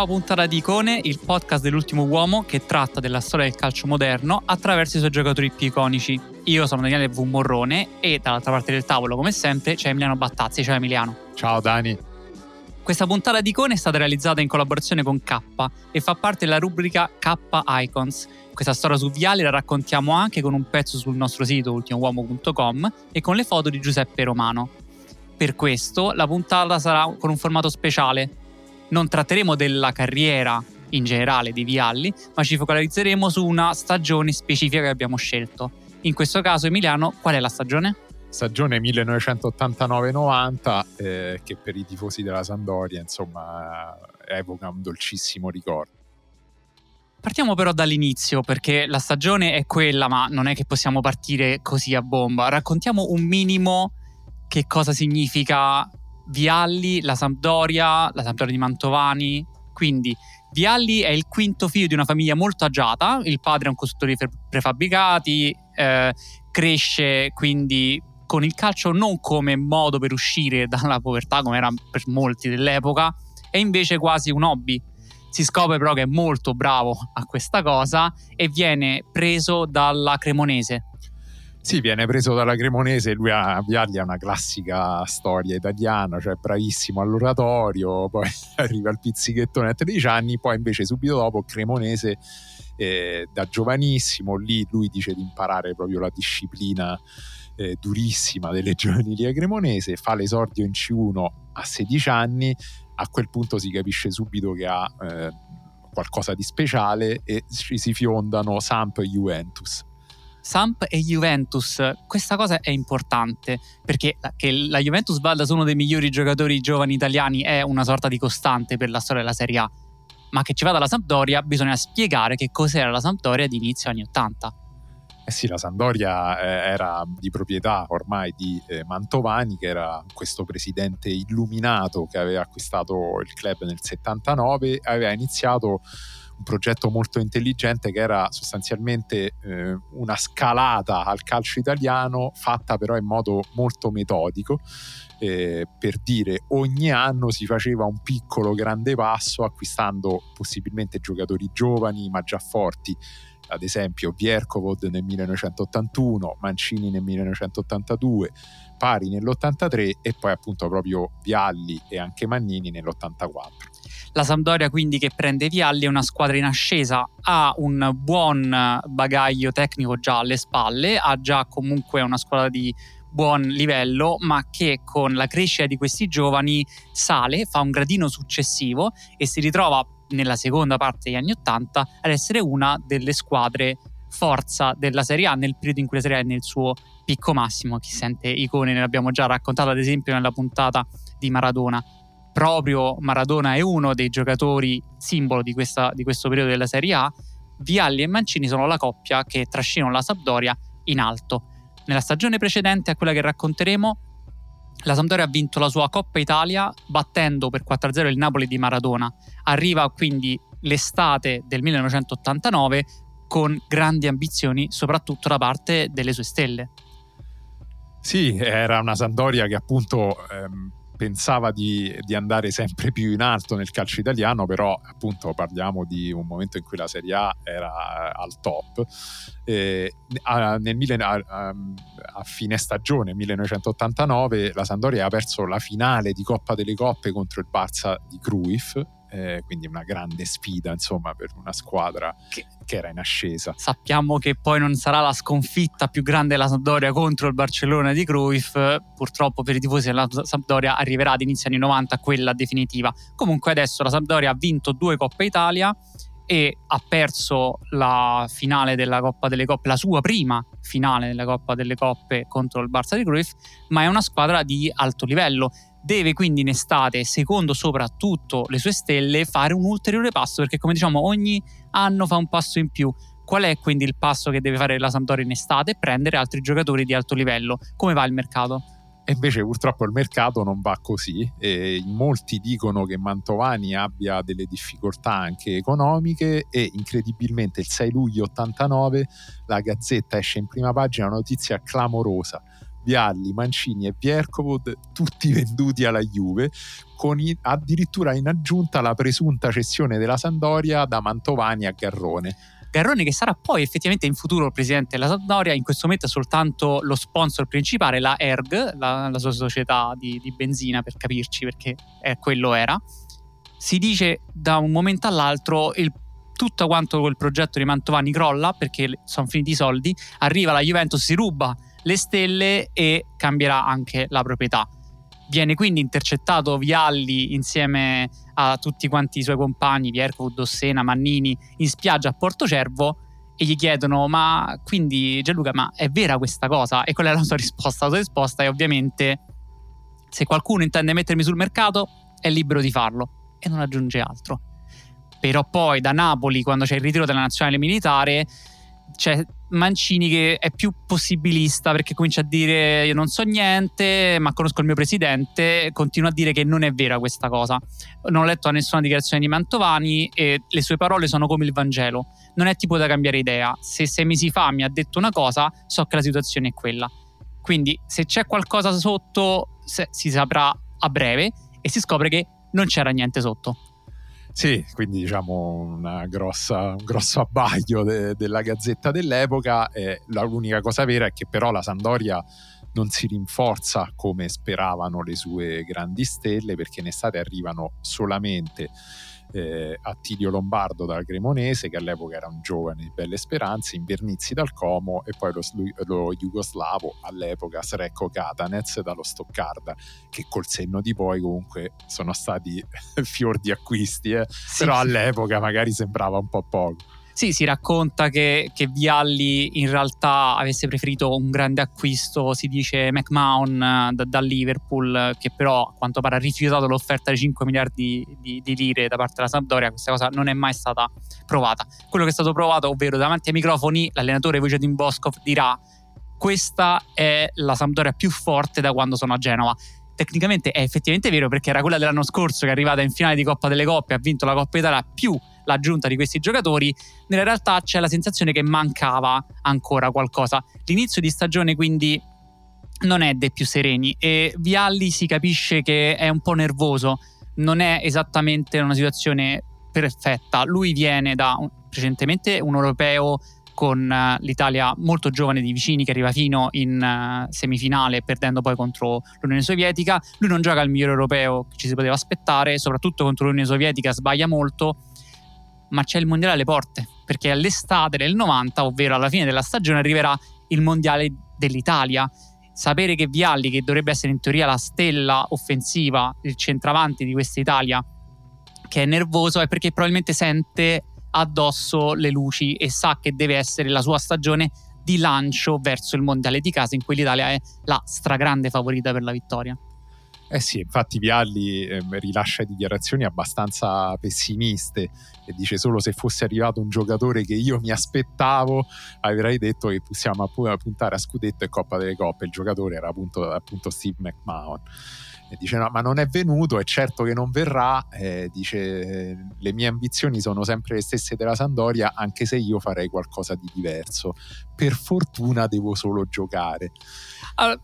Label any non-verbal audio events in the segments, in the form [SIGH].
Nuova puntata di Icone, il podcast dell'ultimo uomo che tratta della storia del calcio moderno attraverso i suoi giocatori più iconici. Io sono Daniele V. Morrone e dall'altra parte del tavolo, come sempre, c'è Emiliano Battazzi. Ciao Emiliano. Ciao Dani. Questa puntata di Icone è stata realizzata in collaborazione con K e fa parte della rubrica K Icons. Questa storia su Viali la raccontiamo anche con un pezzo sul nostro sito ultimouomo.com e con le foto di Giuseppe Romano. Per questo la puntata sarà con un formato speciale, non tratteremo della carriera in generale di Vialli, ma ci focalizzeremo su una stagione specifica che abbiamo scelto. In questo caso, Emiliano, qual è la stagione? Stagione 1989-90, eh, che per i tifosi della Sandoria, insomma, evoca un dolcissimo ricordo. Partiamo però dall'inizio, perché la stagione è quella, ma non è che possiamo partire così a bomba. Raccontiamo un minimo che cosa significa Vialli, la Sampdoria, la Sampdoria di Mantovani. Quindi Vialli è il quinto figlio di una famiglia molto agiata, il padre è un costruttore di prefabbricati, eh, cresce quindi con il calcio non come modo per uscire dalla povertà come era per molti dell'epoca, è invece quasi un hobby. Si scopre però che è molto bravo a questa cosa e viene preso dalla Cremonese, sì, viene preso dalla Cremonese, lui a Vialli ha una classica storia italiana, cioè bravissimo all'oratorio, [LAUGHS] poi arriva al pizzichettone a 13 anni, poi invece subito dopo Cremonese eh, da giovanissimo, lì lui dice di imparare proprio la disciplina eh, durissima delle [LAUGHS] giovanili Cremonese, fa l'esordio in C1 a 16 anni, a quel punto si capisce subito che ha eh, qualcosa di speciale e ci si fiondano Samp e Juventus Samp e Juventus, questa cosa è importante perché che la Juventus vada su uno dei migliori giocatori giovani italiani è una sorta di costante per la storia della Serie A, ma che ci vada la Sampdoria bisogna spiegare che cos'era la Sampdoria di inizio anni 80. Eh sì, la Sampdoria eh, era di proprietà ormai di eh, Mantovani, che era questo presidente illuminato che aveva acquistato il club nel 79 e aveva iniziato un progetto molto intelligente che era sostanzialmente eh, una scalata al calcio italiano fatta però in modo molto metodico. Eh, per dire ogni anno si faceva un piccolo grande passo acquistando possibilmente giocatori giovani ma già forti ad esempio Vierkovod nel 1981, Mancini nel 1982, Pari nell'83 e poi appunto proprio Vialli e anche Mannini nell'84. La Sampdoria quindi che prende Vialli è una squadra in ascesa, ha un buon bagaglio tecnico già alle spalle, ha già comunque una squadra di buon livello, ma che con la crescita di questi giovani sale, fa un gradino successivo e si ritrova nella seconda parte degli anni Ottanta ad essere una delle squadre forza della Serie A nel periodo in cui la Serie A è nel suo picco massimo. Chi sente icone ne abbiamo già raccontato ad esempio nella puntata di Maradona proprio Maradona è uno dei giocatori simbolo di, questa, di questo periodo della Serie A, Vialli e Mancini sono la coppia che trascinano la Sampdoria in alto. Nella stagione precedente a quella che racconteremo, la Sampdoria ha vinto la sua Coppa Italia battendo per 4-0 il Napoli di Maradona. Arriva quindi l'estate del 1989 con grandi ambizioni, soprattutto da parte delle sue stelle. Sì, era una Sampdoria che appunto ehm, pensava di, di, andare sempre più in alto nel calcio italiano, però appunto parliamo di un momento in cui la Serie A era al top. Eh, a, nel, a, a, fine stagione 1989 la Sandoria ha perso la finale di Coppa delle Coppe contro il Barça di Cruyff eh, quindi una grande sfida insomma per una squadra che, che, era in ascesa. Sappiamo che poi non sarà la sconfitta più grande della Sampdoria contro il Barcellona di Cruyff, purtroppo per i tifosi della Sampdoria arriverà ad inizio anni 90 quella definitiva. Comunque adesso la Sampdoria ha vinto due Coppa Italia e ha perso la finale della Coppa delle Coppe, la sua prima finale della Coppa delle Coppe contro il Barça di Cruyff, ma è una squadra di alto livello deve quindi in estate, secondo soprattutto le sue stelle, fare un ulteriore passo perché come diciamo ogni anno fa un passo in più. Qual è quindi il passo che deve fare la Sampdoria in estate? Prendere altri giocatori di alto livello. Come va il mercato? E invece purtroppo il mercato non va così e molti dicono che Mantovani abbia delle difficoltà anche economiche e incredibilmente il 6 luglio 89 la Gazzetta esce in prima pagina una notizia clamorosa Vialli, Mancini e Viercovod tutti venduti alla Juve con addirittura in aggiunta la presunta cessione della Sandoria da Mantovani a Garrone. Garrone che sarà poi effettivamente in futuro il presidente della Sampdoria, in questo momento è soltanto lo sponsor principale, la ERG, la, la sua società di, di, benzina per capirci perché è, quello era. Si dice da un momento all'altro il, tutto quanto quel progetto di Mantovani crolla perché sono finiti i soldi, arriva la Juventus, si ruba le stelle e cambierà anche la proprietà. Viene quindi intercettato Vialli insieme a tutti quanti i suoi compagni, Pierco, Dossena, Mannini, in spiaggia a Porto Cervo e gli chiedono ma quindi Gianluca ma è vera questa cosa? E qual è la sua risposta? La sua risposta è ovviamente se qualcuno intende mettermi sul mercato è libero di farlo e non aggiunge altro. Però poi da Napoli quando c'è il ritiro della nazionale militare c'è Mancini che è più possibilista perché comincia a dire io non so niente ma conosco il mio presidente continua a dire che non è vera questa cosa. Non ho letto nessuna dichiarazione di Mantovani e le sue parole sono come il Vangelo. Non è tipo da cambiare idea. Se sei mesi fa mi ha detto una cosa so che la situazione è quella. Quindi se c'è qualcosa sotto si saprà a breve e si scopre che non c'era niente sotto sì, quindi diciamo grossa, un grosso abbaglio de, della gazzetta dell'epoca. Eh, l'unica cosa vera è che però la Sandoria non si rinforza come speravano le sue grandi stelle perché in estate arrivano solamente eh, Attilio Lombardo dal Cremonese, che all'epoca era un giovane di belle speranze, Invernizzi dal Como e poi lo, lo jugoslavo all'epoca Srecco Katanec dallo Stoccarda, che col senno di poi comunque sono stati [LAUGHS] fior di acquisti, eh? sì, però all'epoca magari sembrava un po' poco. Sì, si racconta che, che, Vialli in realtà avesse preferito un grande acquisto, si dice McMahon eh, da, da, Liverpool, che però a quanto pare ha rifiutato l'offerta di 5 miliardi di, di, lire da parte della Sampdoria. Questa cosa non è mai stata provata. Quello che è stato provato, ovvero davanti ai microfoni, l'allenatore Vojadin Boskov dirà questa è la Sampdoria più forte da quando sono a Genova tecnicamente è effettivamente vero perché era quella dell'anno scorso che è arrivata in finale di Coppa delle Coppe, ha vinto la Coppa Italia più l'aggiunta di questi giocatori, nella realtà c'è la sensazione che mancava ancora qualcosa. L'inizio di stagione quindi non è dei più sereni e Vialli si capisce che è un po' nervoso, non è esattamente una situazione perfetta. Lui viene da recentemente un europeo con eh, l'Italia molto giovane di vicini che arriva fino in uh, semifinale perdendo poi contro l'Unione Sovietica. Lui non gioca al migliore europeo che ci si poteva aspettare, soprattutto contro l'Unione Sovietica sbaglia molto ma c'è il mondiale alle porte, perché all'estate del 90, ovvero alla fine della stagione, arriverà il mondiale dell'Italia. Sapere che Vialli, che dovrebbe essere in teoria la stella offensiva, il centravanti di questa Italia, che è nervoso, è perché probabilmente sente addosso le luci e sa che deve essere la sua stagione di lancio verso il mondiale di casa, in cui l'Italia è la stragrande favorita per la vittoria. Eh sì, infatti Vialli eh, rilascia dichiarazioni abbastanza pessimiste e dice solo se fosse arrivato un giocatore che io mi aspettavo avrei detto che possiamo puntare a scudetto e Coppa delle Coppe. Il giocatore era appunto, appunto Steve McMahon. E dice no, ma non è venuto, è certo che non verrà. Eh, dice le mie ambizioni sono sempre le stesse della Sandoria, anche se io farei qualcosa di diverso. Per fortuna devo solo giocare. Allora,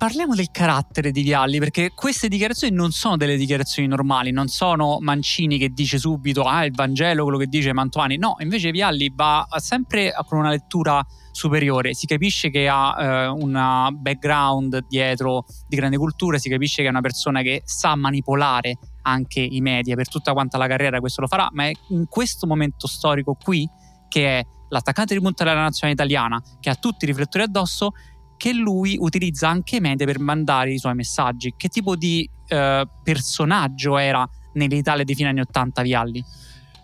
parliamo del carattere di Vialli, perché queste dichiarazioni non sono delle dichiarazioni normali, non sono Mancini che dice subito ah il Vangelo, quello che dice Mantuani, no, invece Vialli va sempre con una lettura superiore, si capisce che ha eh, un background dietro di grande cultura, si capisce che è una persona che sa manipolare anche i media per tutta quanta la carriera, questo lo farà, ma è in questo momento storico qui che è l'attaccante di punta della nazionale italiana, che ha tutti i riflettori addosso, che lui utilizza anche i media per mandare i suoi messaggi. Che tipo di eh, personaggio era nell'Italia di fine anni 80 Vialli?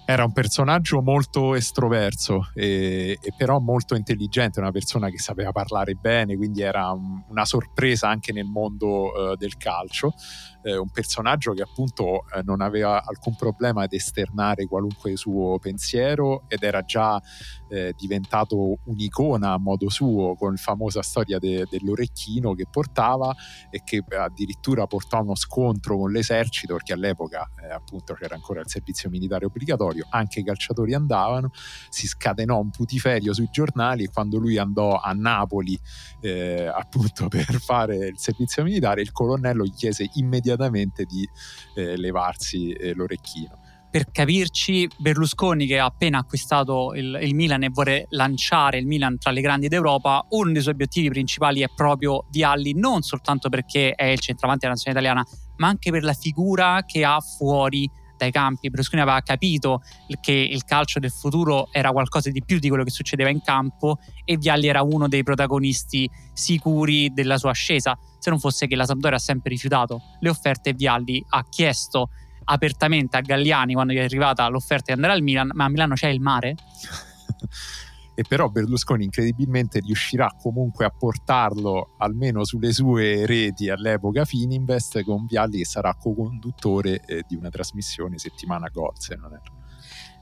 Era un personaggio molto estroverso e, e, però molto intelligente, una persona che sapeva parlare bene, quindi era un, una sorpresa anche nel mondo uh, del calcio. Eh, un personaggio che appunto eh, non aveva alcun problema ad esternare qualunque suo pensiero ed era già eh, diventato un'icona a modo suo con la famosa storia de- dell'orecchino che portava e che addirittura portò uno scontro con l'esercito perché all'epoca eh, appunto c'era ancora il servizio militare obbligatorio territorio, anche i calciatori andavano, si scatenò un putiferio sui giornali e quando lui andò a Napoli eh, appunto [LAUGHS] per fare il servizio militare il colonnello gli chiese immediatamente di eh, levarsi eh, l'orecchino. Per capirci, Berlusconi che ha appena acquistato il, il, Milan e vuole lanciare il Milan tra le grandi d'Europa, uno dei suoi obiettivi principali è proprio Vialli, non soltanto perché è il centravanti della nazione italiana, ma anche per la figura che ha fuori dai campi. Berlusconi aveva capito che il calcio del futuro era qualcosa di più di quello che succedeva in campo e Vialli era uno dei protagonisti sicuri della sua ascesa. Se non fosse che la Sampdoria ha sempre rifiutato le offerte, Vialli ha chiesto apertamente a Galliani quando gli è arrivata l'offerta di andare al Milan, ma a Milano c'è il mare? [LAUGHS] e però Berlusconi incredibilmente riuscirà comunque a portarlo almeno sulle sue reti all'epoca Fininvest con Vialli che sarà co-conduttore eh, di una trasmissione settimana gol se non erro.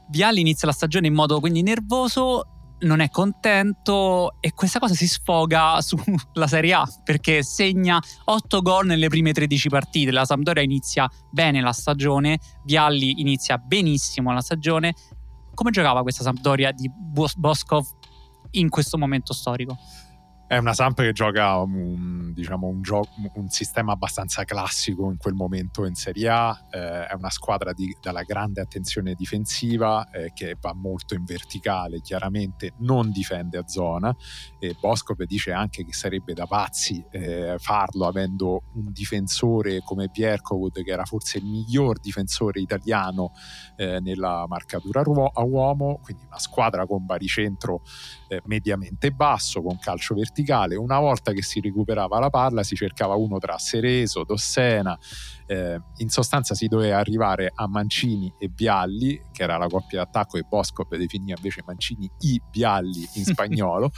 Vialli inizia la stagione in modo quindi nervoso non è contento e questa cosa si sfoga [LAUGHS] sulla Serie A perché segna 8 gol nelle prime 13 partite. La Sampdoria inizia bene la stagione, Vialli inizia benissimo la stagione. Come giocava questa Sampdoria di Boskov in questo momento storico? È una Samp che gioca un, diciamo, un, gio- un, sistema abbastanza classico in quel momento in Serie A, eh, è una squadra di, dalla grande attenzione difensiva eh, che va molto in verticale, chiaramente non difende a zona. E Boscov dice anche che sarebbe da pazzi eh, farlo avendo un difensore come Bierkovud che era forse il miglior difensore italiano eh, nella marcatura a uomo, quindi una squadra con baricentro mediamente basso, con calcio verticale. Una volta che si recuperava la palla si cercava uno tra Sereso, Dossena, eh, in sostanza si doveva arrivare a Mancini e Bialli, che era la coppia d'attacco e Boscop definiva invece Mancini i Bialli in [LAUGHS] spagnolo.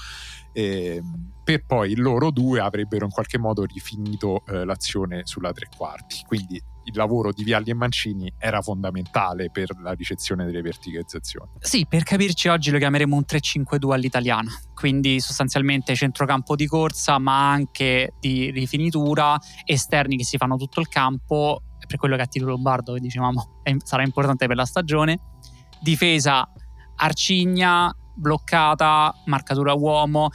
eh, per poi loro due avrebbero in qualche modo rifinito eh, l'azione sulla tre quarti. Quindi il lavoro di Vialli e Mancini era fondamentale per la ricezione delle verticalizzazioni. Sì, per capirci oggi lo chiameremo un 3-5-2 all'italiana, quindi sostanzialmente centrocampo di corsa ma anche di rifinitura, esterni che si fanno tutto il campo, per quello che a tiro Lombardo che dicevamo sarà importante per la stagione, difesa arcigna, bloccata, marcatura uomo,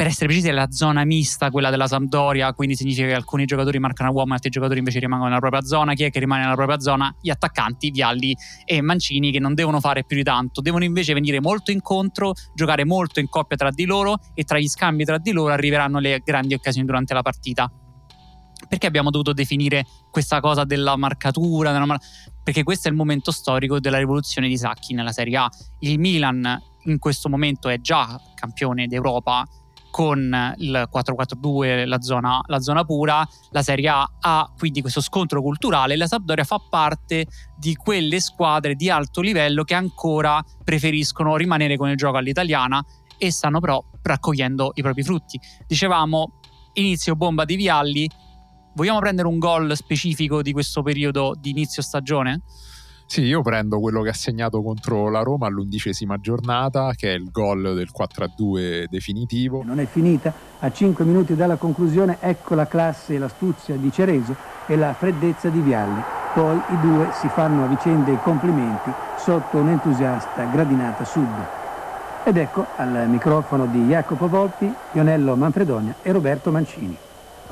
per essere precisi è la zona mista, quella della Sampdoria, quindi significa che alcuni giocatori marcano uomo e altri giocatori invece rimangono nella propria zona. Chi è che rimane nella propria zona? Gli attaccanti, Vialli e Mancini, che non devono fare più di tanto, devono invece venire molto incontro, giocare molto in coppia tra di loro e tra gli scambi tra di loro arriveranno le grandi occasioni durante la partita. Perché abbiamo dovuto definire questa cosa della marcatura? Della mar- perché questo è il momento storico della rivoluzione di Sacchi nella Serie A. Il Milan in questo momento è già campione d'Europa con il 4-4-2, la zona, la zona pura, la Serie A ha quindi questo scontro culturale la Sampdoria fa parte di quelle squadre di alto livello che ancora preferiscono rimanere con il gioco all'italiana e stanno però raccogliendo i propri frutti. Dicevamo, inizio bomba di Vialli, vogliamo prendere un gol specifico di questo periodo di inizio stagione? Sì, io prendo quello che ha segnato contro la Roma all'undicesima giornata, che è il gol del 4-2 definitivo. Non è finita, a 5 minuti dalla conclusione ecco la classe e l'astuzia di Cereso e la freddezza di Vialli. Poi i due si fanno a vicenda i complimenti sotto un'entusiasta gradinata sud. Ed ecco al microfono di Jacopo Volpi, Ionello Manfredonia e Roberto Mancini.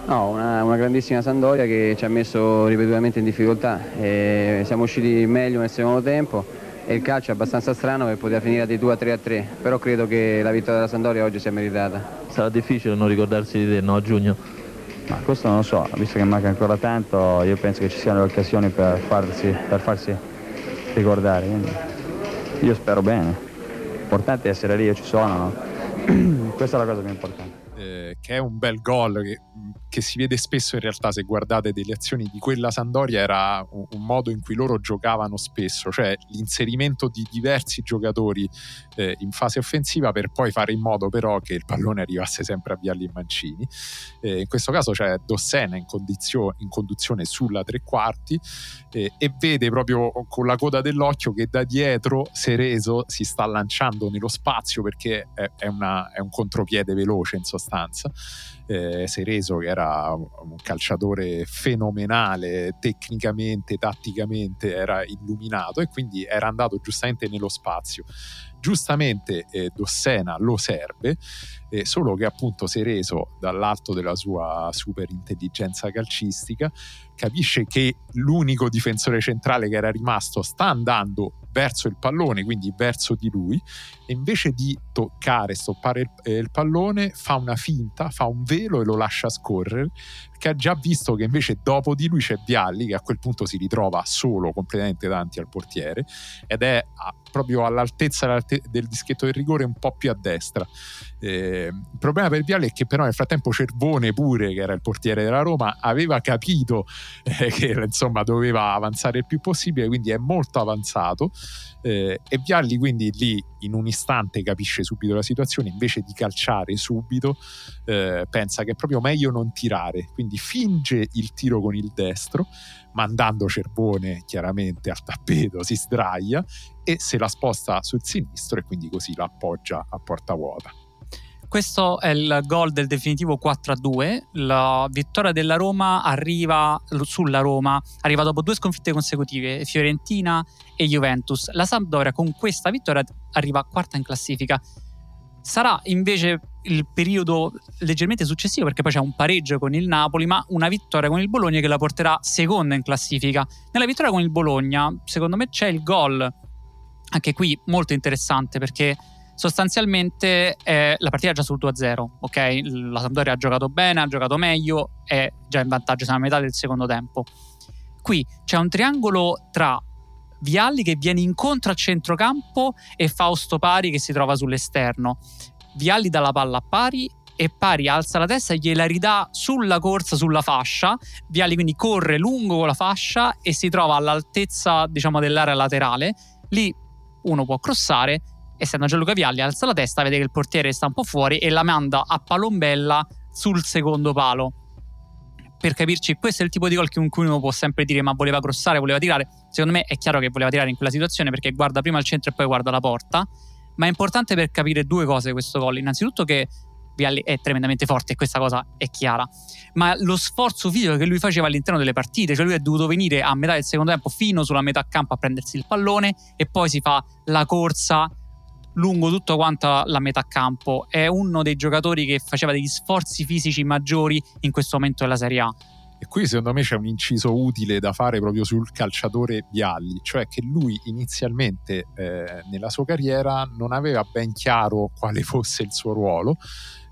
No, una, una, grandissima Sandoria che ci ha messo ripetutamente in difficoltà. E siamo usciti meglio nel secondo tempo e il calcio è abbastanza strano che poteva finire di 2 a 3 a 3, però credo che la vittoria della Sandoria oggi sia meritata. Sarà difficile non ricordarsi di te, no, a giugno? Ma questo non lo so, visto che manca ancora tanto, io penso che ci siano le occasioni per farsi, per farsi ricordare. Quindi io spero bene. L'importante è essere lì, io ci sono. No? [CLEARS THROAT] Questa è la cosa più importante. Eh, che è un bel gol che che si vede spesso in realtà se guardate delle azioni di quella Sandoria era un, un modo in cui loro giocavano spesso, cioè l'inserimento di diversi giocatori eh, in fase offensiva per poi fare in modo però che il pallone arrivasse sempre a Vialli e Mancini. Eh, in questo caso c'è Dossena in, in conduzione sulla tre quarti eh, e vede proprio con la coda dell'occhio che da dietro Sereso si sta lanciando nello spazio perché è, è, una, è un contropiede veloce in sostanza. Eh, Sereso che era era un calciatore fenomenale, tecnicamente, tatticamente era illuminato e quindi era andato giustamente nello spazio. Giustamente eh, Dossena lo serve, eh, solo che appunto si è reso dall'alto della sua super intelligenza calcistica, capisce che l'unico difensore centrale che era rimasto sta andando verso il pallone, quindi verso di lui, e invece di toccare, stoppare il, eh, il pallone, fa una finta, fa un velo e lo lascia scorrere, che ha già visto che invece dopo di lui c'è Vialli, che a quel punto si ritrova solo completamente davanti al portiere, ed è a, proprio all'altezza del dischetto del rigore un po' più a destra. Eh, il problema per Vialli è che però nel frattempo Cervone pure, che era il portiere della Roma, aveva capito eh, che insomma doveva avanzare il più possibile, quindi è molto avanzato eh, e Vialli quindi lì in un istante capisce subito la situazione, invece di calciare subito eh, pensa che è proprio meglio non tirare, quindi finge il tiro con il destro, mandando Cervone chiaramente al tappeto, si sdraia e se la sposta sul sinistro e quindi così la appoggia a porta vuota. Questo è il gol del definitivo 4-2. La vittoria della Roma arriva sulla Roma, arriva dopo due sconfitte consecutive, Fiorentina e Juventus. La Sampdoria con questa vittoria arriva quarta in classifica. Sarà invece il periodo leggermente successivo perché poi c'è un pareggio con il Napoli, ma una vittoria con il Bologna che la porterà seconda in classifica. Nella vittoria con il Bologna, secondo me c'è il gol, anche qui molto interessante perché sostanzialmente eh, la partita è già sul 2-0, ok? La Sampdoria ha giocato bene, ha giocato meglio, è già in vantaggio, siamo a metà del secondo tempo. Qui c'è un triangolo tra Vialli che viene incontro a centrocampo e Fausto Pari che si trova sull'esterno. Vialli dà la palla a Pari e Pari alza la testa e gliela ridà sulla corsa, sulla fascia. Vialli quindi corre lungo la fascia e si trova all'altezza, diciamo, dell'area laterale. Lì uno può crossare essendo Gianluca Vialli, alza la testa, vede che il portiere sta un po' fuori e la manda a palombella sul secondo palo. Per capirci, questo è il tipo di gol che uno può sempre dire ma voleva crossare, voleva tirare. Secondo me è chiaro che voleva tirare in quella situazione perché guarda prima il centro e poi guarda la porta. Ma è importante per capire due cose questo gol. Innanzitutto che Vialli è tremendamente forte e questa cosa è chiara. Ma lo sforzo fisico che lui faceva all'interno delle partite, cioè lui è dovuto venire a metà del secondo tempo fino sulla metà campo a prendersi il pallone e poi si fa la corsa lungo tutto quanto la metà campo. È uno dei giocatori che faceva degli sforzi fisici maggiori in questo momento della Serie A. E qui secondo me c'è un inciso utile da fare proprio sul calciatore Vialli, cioè che lui inizialmente eh, nella sua carriera non aveva ben chiaro quale fosse il suo ruolo.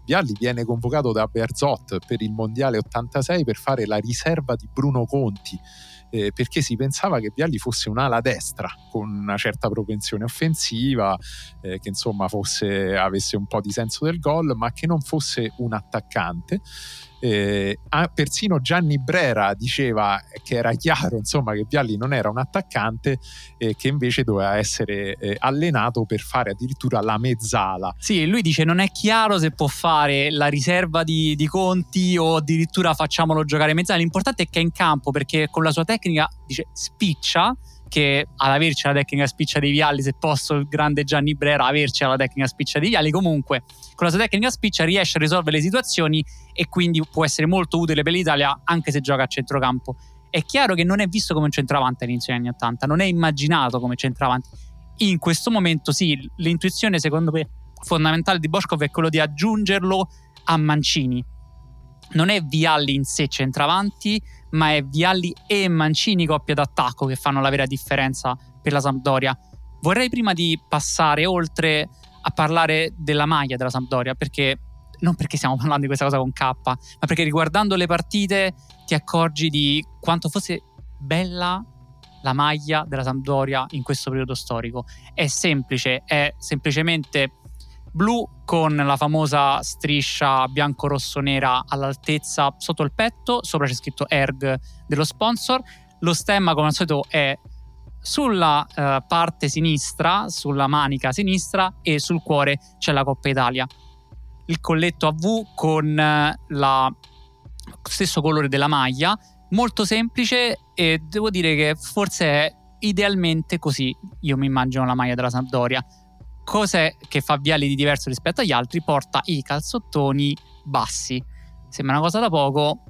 Vialli viene convocato da Berzot per il Mondiale 86 per fare la riserva di Bruno Conti eh, perché si pensava che Vialli fosse un'ala destra con una certa propensione offensiva, eh, che insomma fosse, avesse un po' di senso del gol, ma che non fosse un attaccante. Eh, persino Gianni Brera diceva che era chiaro insomma, che Vialli non era un attaccante e che invece doveva essere eh, allenato per fare addirittura la mezzala. Sì, lui dice non è chiaro se può fare la riserva di, di Conti o addirittura facciamolo giocare mezzala. L'importante è che è in campo perché con la sua tecnica dice spiccia che ad averci la tecnica spiccia dei Vialli, se posso il grande Gianni Brera averci la tecnica spiccia dei Vialli, comunque con la sua tecnica spiccia riesce a risolvere le situazioni e quindi può essere molto utile per l'Italia anche se gioca a centrocampo. È chiaro che non è visto come un centravanti all'inizio degli anni 80, non è immaginato come centravanti. In questo momento sì, l'intuizione secondo me fondamentale di Boschkov è quello di aggiungerlo a Mancini. Non è Vialli in sé centravanti, ma è Vialli e Mancini coppia d'attacco che fanno la vera differenza per la Sampdoria. Vorrei prima di passare oltre a parlare della maglia della Sampdoria, perché non perché stiamo parlando di questa cosa con K, ma perché riguardando le partite ti accorgi di quanto fosse bella la maglia della Sampdoria in questo periodo storico. È semplice, è semplicemente blu con la famosa striscia bianco-rosso-nera all'altezza sotto il petto, sopra c'è scritto ERG dello sponsor. Lo stemma, come al solito, è sulla uh, parte sinistra, sulla manica sinistra e sul cuore c'è la Coppa Italia. Il colletto a V con uh, la stesso colore della maglia, molto semplice e devo dire che forse è idealmente così io mi immagino la maglia della Sampdoria cos'è che fa Viali di diverso rispetto agli altri? Porta i calzottoni bassi. sembra una cosa da poco,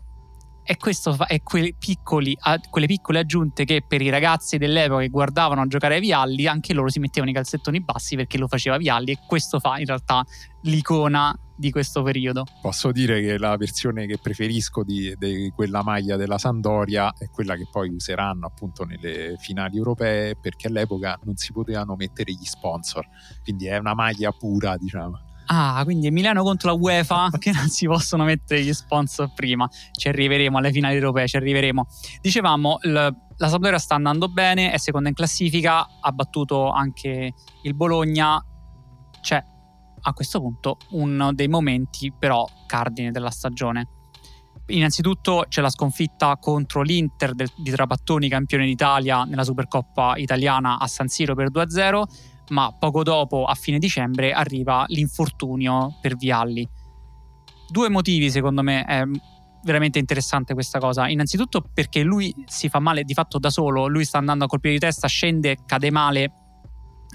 e questo fa, è piccoli, quelle piccole aggiunte che per i ragazzi dell'epoca che guardavano a giocare ai Vialli, anche loro si mettevano i calzettoni bassi perché lo faceva Vialli e questo fa in realtà l'icona di questo periodo. Posso dire che la versione che preferisco di, di, quella maglia della Sandoria è quella che poi useranno appunto nelle finali europee perché all'epoca non si potevano mettere gli sponsor, quindi è una maglia pura diciamo. Ah, quindi Emiliano contro la UEFA [LAUGHS] che non si possono mettere gli sponsor prima. Ci arriveremo alle finali europee, ci arriveremo. Dicevamo, l- la Sampdoria sta andando bene, è seconda in classifica, ha battuto anche il Bologna. C'è a questo punto uno dei momenti però cardine della stagione. Innanzitutto c'è la sconfitta contro l'Inter del, di Trapattoni, campione d'Italia nella Supercoppa italiana a San Siro per 2-0 ma poco dopo, a fine dicembre, arriva l'infortunio per Vialli. Due motivi, secondo me, è veramente interessante questa cosa. Innanzitutto perché lui si fa male di fatto da solo, lui sta andando a colpire di testa, scende, cade male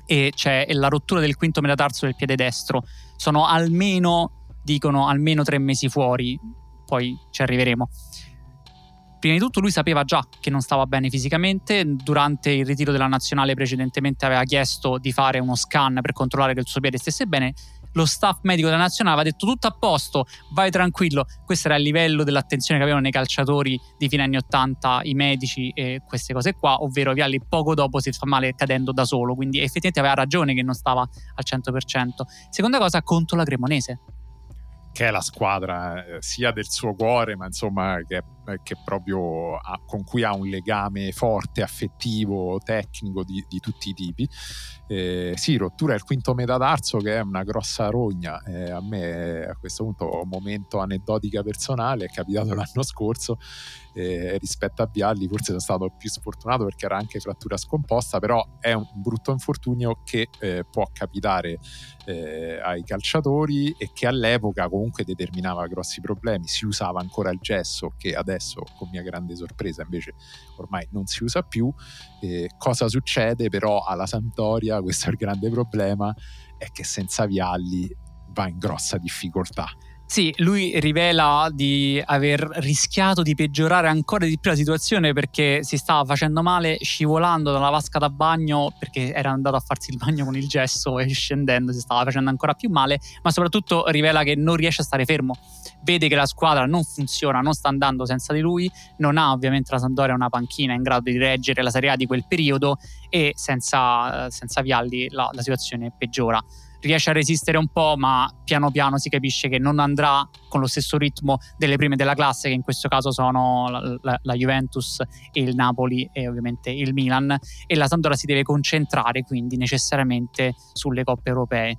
e c'è la rottura del quinto metatarso del piede destro. Sono almeno, dicono, almeno tre mesi fuori, poi ci arriveremo. Prima di tutto lui sapeva già che non stava bene fisicamente, durante il ritiro della nazionale precedentemente aveva chiesto di fare uno scan per controllare che il suo piede stesse bene, lo staff medico della nazionale aveva detto tutto a posto, vai tranquillo, questo era il livello dell'attenzione che avevano nei calciatori di fine anni 80, i medici e queste cose qua, ovvero Vialli poco dopo si fa male cadendo da solo, quindi effettivamente aveva ragione che non stava al 100%. Seconda cosa, contro la Cremonese che è la squadra eh, sia del suo cuore, ma insomma che, che proprio ha, con cui ha un legame forte, affettivo, tecnico di, di tutti i tipi. Eh, sì, rottura del quinto metatarso che è una grossa rogna. Eh, a me a questo punto un momento aneddotica personale, è capitato l'anno scorso eh, rispetto a Vialli, forse sono stato più sfortunato perché era anche frattura scomposta, però è un brutto infortunio che eh, può capitare eh, ai calciatori e che all'epoca comunque determinava grossi problemi. Si usava ancora il gesso che adesso con mia grande sorpresa invece ormai non si usa più. cosa succede però alla Sampdoria? Questo è il grande problema, è che senza Vialli va in grossa difficoltà. Sì, lui rivela di aver rischiato di peggiorare ancora di più la situazione perché si stava facendo male scivolando dalla vasca da bagno perché era andato a farsi il bagno con il gesso e scendendo si stava facendo ancora più male, ma soprattutto rivela che non riesce a stare fermo. Vede che la squadra non funziona, non sta andando senza di lui, non ha ovviamente la Sandoria una panchina in grado di reggere la Serie A di quel periodo e senza, senza Vialli la, la situazione peggiora riesce a resistere un po', ma piano piano si capisce che non andrà con lo stesso ritmo delle prime della classe, che in questo caso sono la, la, la Juventus il Napoli e ovviamente il Milan, e la Sampdoria si deve concentrare quindi necessariamente sulle coppe europee.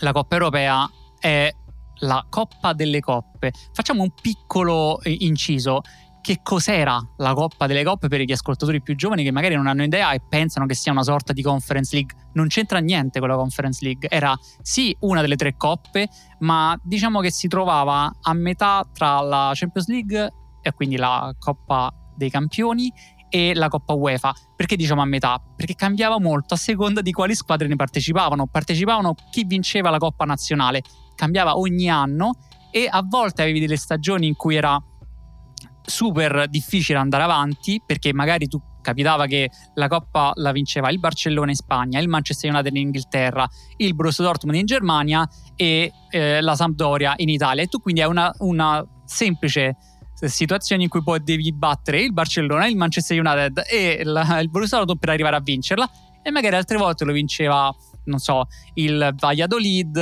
La Coppa Europea è la Coppa delle Coppe. Facciamo un piccolo eh, inciso che cos'era la Coppa delle Coppe per gli ascoltatori più giovani che magari non hanno idea e pensano che sia una sorta di Conference League. Non c'entra niente con la Conference League. Era sì una delle tre coppe, ma diciamo che si trovava a metà tra la Champions League e quindi la Coppa dei Campioni e la Coppa UEFA. Perché diciamo a metà? Perché cambiava molto a seconda di quali squadre ne partecipavano. Partecipavano chi vinceva la Coppa nazionale, cambiava ogni anno e a volte avevi delle stagioni in cui era super difficile andare avanti perché magari tu capitava che la Coppa la vinceva il Barcellona in Spagna, il Manchester United in Inghilterra, il Borussia Dortmund in Germania e eh, la Sampdoria in Italia. E tu quindi hai una, una semplice situazione in cui poi devi battere il Barcellona, il Manchester United e la, il Borussia Dortmund per arrivare a vincerla e magari altre volte lo vinceva non so, il Valladolid,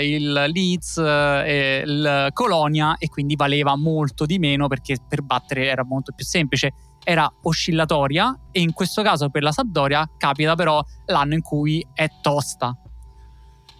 il Leeds, eh, il Colonia e quindi valeva molto di meno perché per battere era molto più semplice. Era oscillatoria e in questo caso per la Sampdoria capita però l'anno in cui è tosta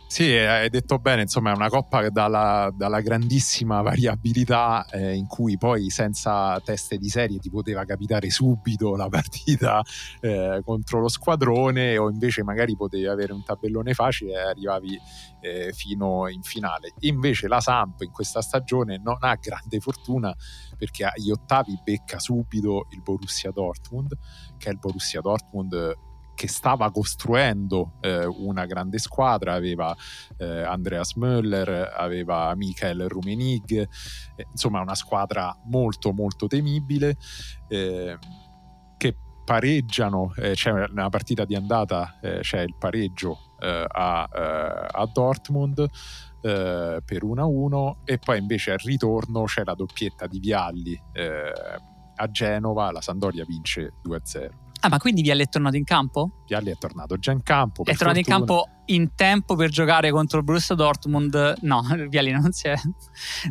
sì, hai detto bene, insomma è una coppa dalla, dalla grandissima [LAUGHS] variabilità eh, in cui poi senza teste di serie ti poteva capitare subito la partita eh, contro lo squadrone o invece magari potevi avere un tabellone facile e arrivavi eh, fino in finale. Invece la Samp in questa stagione non ha grande fortuna perché agli ottavi becca subito il Borussia Dortmund, che è il Borussia Dortmund che stava costruendo eh, una grande squadra, aveva eh, Andreas Möller, aveva Michael Rumenig, eh, insomma una squadra molto molto temibile eh, che pareggiano, eh, c'è nella partita di andata eh, c'è il pareggio a, a, Dortmund per 1-1 e poi invece al ritorno c'è la doppietta di Vialli a Genova, la Sandoria vince 2-0. Ah, ma quindi Vialli è tornato in campo? Vialli è tornato già in campo. È tornato fortuna. in campo in tempo per giocare contro il Borussia Dortmund? No, [LAUGHS] Vialli non si è.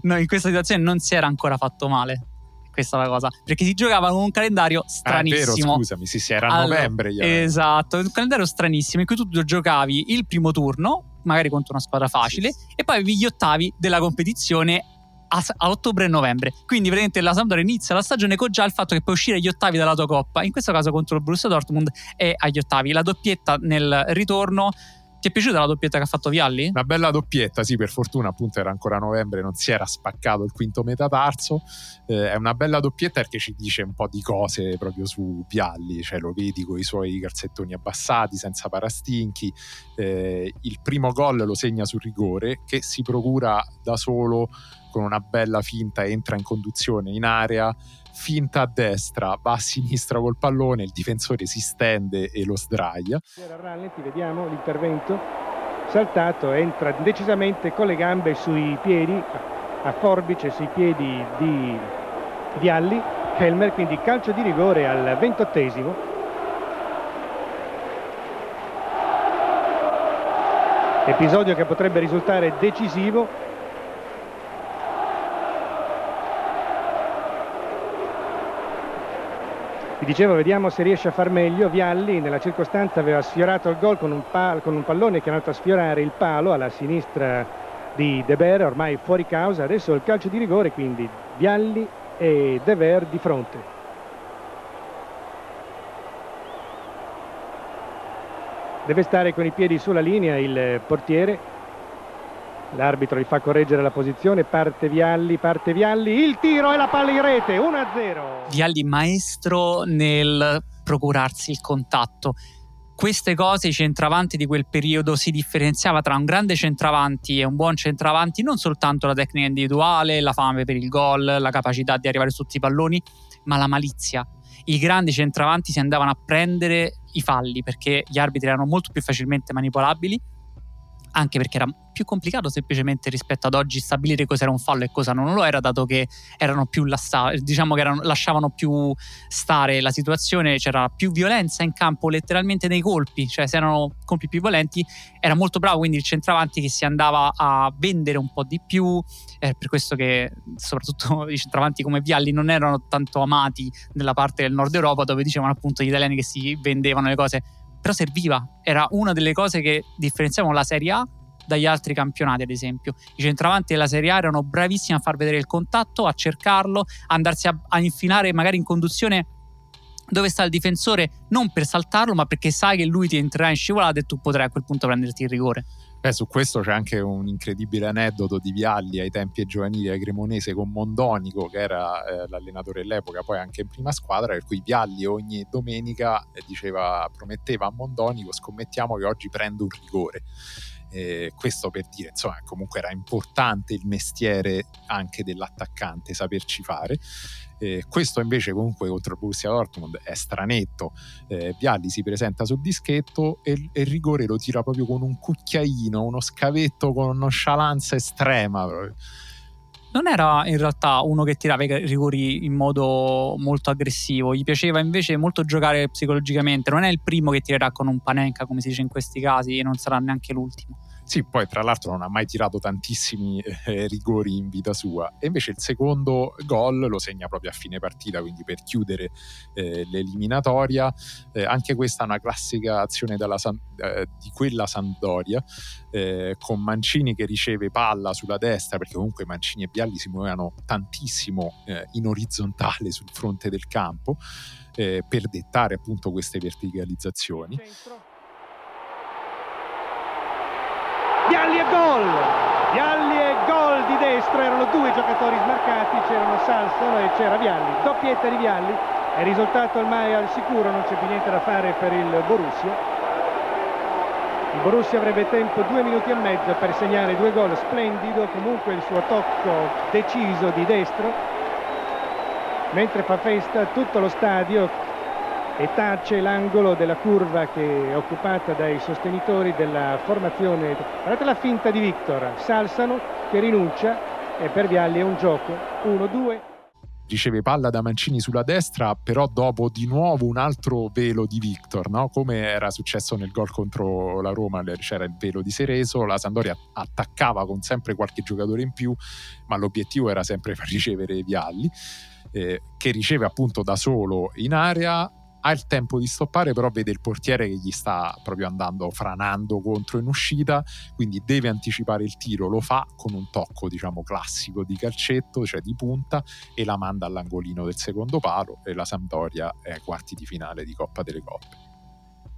No, in questa situazione non si era ancora fatto male. Questa è la cosa. Perché si giocava con un calendario stranissimo. Ah, è vero, scusami, sì, sì, era a allora, novembre. Esatto, un calendario stranissimo in cui tu giocavi il primo turno, magari contro una squadra facile, sì. e poi avevi gli ottavi della competizione a, a, ottobre e novembre. Quindi, praticamente la Sampdoria inizia la stagione con già il fatto che puoi uscire agli ottavi dalla tua coppa. In questo caso contro il Borussia Dortmund è agli ottavi. La doppietta nel ritorno. Ti è piaciuta la doppietta che ha fatto Vialli? Una bella doppietta, sì, per fortuna appunto era ancora novembre, non si era spaccato il quinto metatarso. Eh, è una bella doppietta perché ci dice un po' di cose proprio su Vialli, cioè lo vedi con i suoi calzettoni abbassati, senza parastinchi. Eh, il primo gol lo segna sul rigore che si procura da solo con una bella finta entra in conduzione in area, finta a destra, va a sinistra col pallone, il difensore si stende e lo sdraia. Rallenti, vediamo l'intervento saltato, entra decisamente con le gambe sui piedi, a forbice sui piedi di Vialli, Helmer, quindi calcio di rigore al ventottesimo. Episodio che potrebbe risultare decisivo dicevo, vediamo se riesce a far meglio. Vialli nella circostanza aveva sfiorato il gol con un, con un pallone che è andato a sfiorare il palo alla sinistra di De Beer, ormai fuori causa. Adesso il calcio di rigore, quindi Vialli e De Beer di fronte. Deve stare con i piedi sulla linea il portiere L'arbitro gli fa correggere la posizione, parte Vialli, parte Vialli, il tiro e la palla in rete, 1-0. Vialli maestro nel procurarsi il contatto. Queste cose i centravanti di quel periodo si differenziava tra un grande centravanti e un buon centravanti non soltanto la tecnica individuale, la fame per il gol, la capacità di arrivare su tutti i palloni, ma la malizia. I grandi centravanti si andavano a prendere i falli perché gli arbitri erano molto più facilmente manipolabili anche perché era più complicato semplicemente rispetto ad oggi stabilire cosa era un fallo e cosa non lo era, dato che erano più lassa- diciamo che erano, lasciavano più stare la situazione, c'era più violenza in campo letteralmente nei colpi, cioè se erano colpi più violenti era molto bravo, quindi il centravanti che si andava a vendere un po' di più, è per questo che soprattutto [LAUGHS] i centravanti come Vialli non erano tanto amati nella parte del nord Europa dove dicevano appunto gli italiani che si vendevano le cose però serviva, era una delle cose che differenziavano la Serie A dagli altri campionati, ad esempio. I centravanti della Serie A erano bravissimi a far vedere il contatto, a cercarlo, andarsi a, a infilare magari in conduzione dove sta il difensore, non per saltarlo, ma perché sai che lui ti entrerà in scivolata e tu potrai a quel punto prenderti il rigore. Beh, su questo c'è anche un incredibile aneddoto di Vialli ai tempi giovanili a Cremonese con Mondonico, che era eh, l'allenatore dell'epoca, poi anche in prima squadra, per cui Vialli ogni domenica eh, diceva, prometteva a Mondonico scommettiamo che oggi prendo un rigore. Eh, questo per dire, insomma, comunque era importante il mestiere anche dell'attaccante, saperci fare. Eh, questo invece comunque contro il Borussia Dortmund è stranetto. Eh, Vialli si presenta sul dischetto e, e, il rigore lo tira proprio con un cucchiaino, uno scavetto con nonchalance estrema. Proprio. Non era in realtà uno che tirava i rigori in modo molto aggressivo, gli piaceva invece molto giocare psicologicamente. Non è il primo che tirerà con un panenka, come si dice in questi casi, e non sarà neanche l'ultimo. Sì, poi tra l'altro non ha mai tirato tantissimi eh, rigori in vita sua e invece il secondo gol lo segna proprio a fine partita, quindi per chiudere eh, l'eliminatoria. Eh, anche questa è una classica azione San, eh, di quella Sandoria, eh, con Mancini che riceve palla sulla destra, perché comunque Mancini e Bialli si muovevano tantissimo eh, in orizzontale sul fronte del campo per dettare appunto queste verticalizzazioni. Centro Vialli e gol! Vialli e gol di destra, erano due giocatori smarcati, c'erano Salsano e c'era Vialli, doppietta di Vialli È risultato ormai al sicuro, non c'è più niente da fare per il Borussia. Il Borussia avrebbe tempo due minuti e mezzo per segnare due gol splendido, comunque il suo tocco deciso di destro, mentre fa festa tutto lo stadio e tace l'angolo della curva che è occupata dai sostenitori della formazione. Guardate la finta di Victor, Salsano che rinuncia e per Vialli è un gioco 1-2 riceve palla da Mancini sulla destra, però dopo di nuovo un altro velo di Victor, no? come era successo nel gol contro la Roma, c'era il velo di Sereso, la Sandoria attaccava con sempre qualche giocatore in più, ma l'obiettivo era sempre [LAUGHS] far ricevere Vialli, eh, che riceve appunto da solo in area, ha il tempo di stoppare, però vede il portiere che gli sta proprio andando franando contro in uscita, quindi deve anticipare il tiro, lo fa con un tocco, diciamo, classico di calcetto, cioè di punta, e la manda all'angolino del secondo palo e la Sampdoria è ai quarti di finale di Coppa delle Coppe.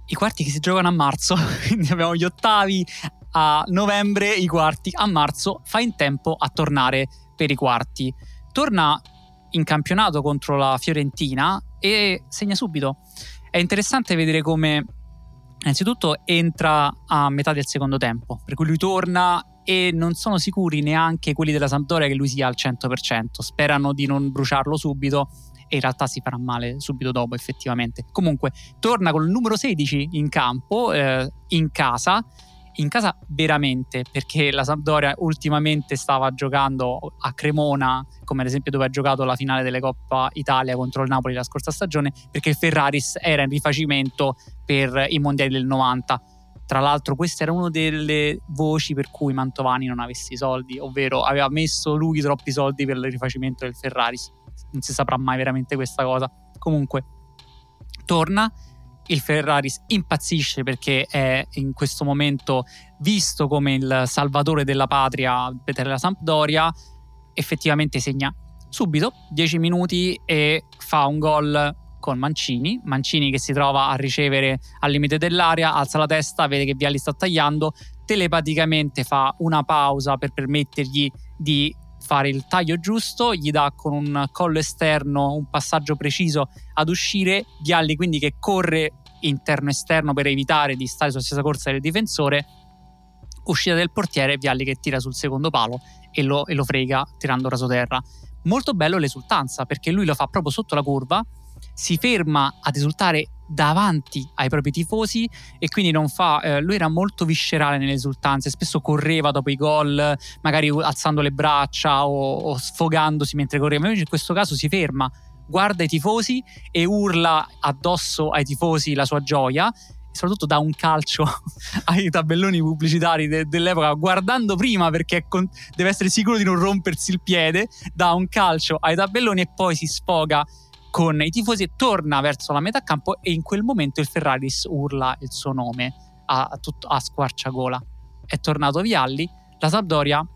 I quarti che si giocano a marzo, [LAUGHS] quindi abbiamo gli ottavi a novembre, i quarti a marzo, fa in tempo a tornare per i quarti. Torna in campionato contro la Fiorentina e segna subito. È interessante vedere come innanzitutto entra a metà del secondo tempo, per cui lui torna e non sono sicuri neanche quelli della Sampdoria che lui sia al 100%, sperano di non bruciarlo subito e in realtà si farà male subito dopo effettivamente. Comunque torna con il numero 16 in campo, eh, in casa in casa veramente, perché la Sampdoria ultimamente stava giocando a Cremona, come ad esempio dove ha giocato la finale delle Coppa Italia contro il Napoli la scorsa stagione, perché il Ferraris era in rifacimento per i mondiali del 90. Tra l'altro questa era una delle voci per cui Mantovani non avesse i soldi, ovvero aveva messo lui troppi soldi per il rifacimento del Ferraris. Non si saprà mai veramente questa cosa. Comunque, torna il Ferraris impazzisce perché è in questo momento visto come il salvatore della patria per la Sampdoria, effettivamente segna subito 10 minuti e fa un gol con Mancini, Mancini che si trova a ricevere al limite dell'area, alza la testa, vede che Vialli sta tagliando, telepaticamente fa una pausa per permettergli di fare il taglio giusto, gli dà con un collo esterno un passaggio preciso ad uscire, Vialli quindi che corre interno-esterno per evitare di stare sulla stessa corsa del difensore, uscita del portiere, Vialli che tira sul secondo palo e lo, e lo frega tirando rasoterra. Molto bello l'esultanza perché lui lo fa proprio sotto la curva, si ferma ad esultare davanti ai propri tifosi e quindi non fa eh, lui era molto viscerale nelle esultanze spesso correva dopo i gol magari alzando le braccia o, o sfogandosi mentre correva. Invece in questo caso si ferma guarda i tifosi e urla addosso ai tifosi la sua gioia soprattutto dà un calcio [LAUGHS] ai tabelloni pubblicitari de- dell'epoca guardando prima perché con- deve essere sicuro di non rompersi il piede dà un calcio ai tabelloni e poi si sfoga con i tifosi torna verso la metà campo e in quel momento il Ferraris urla il suo nome a, tut- a squarciagola è tornato Vialli la Sampdoria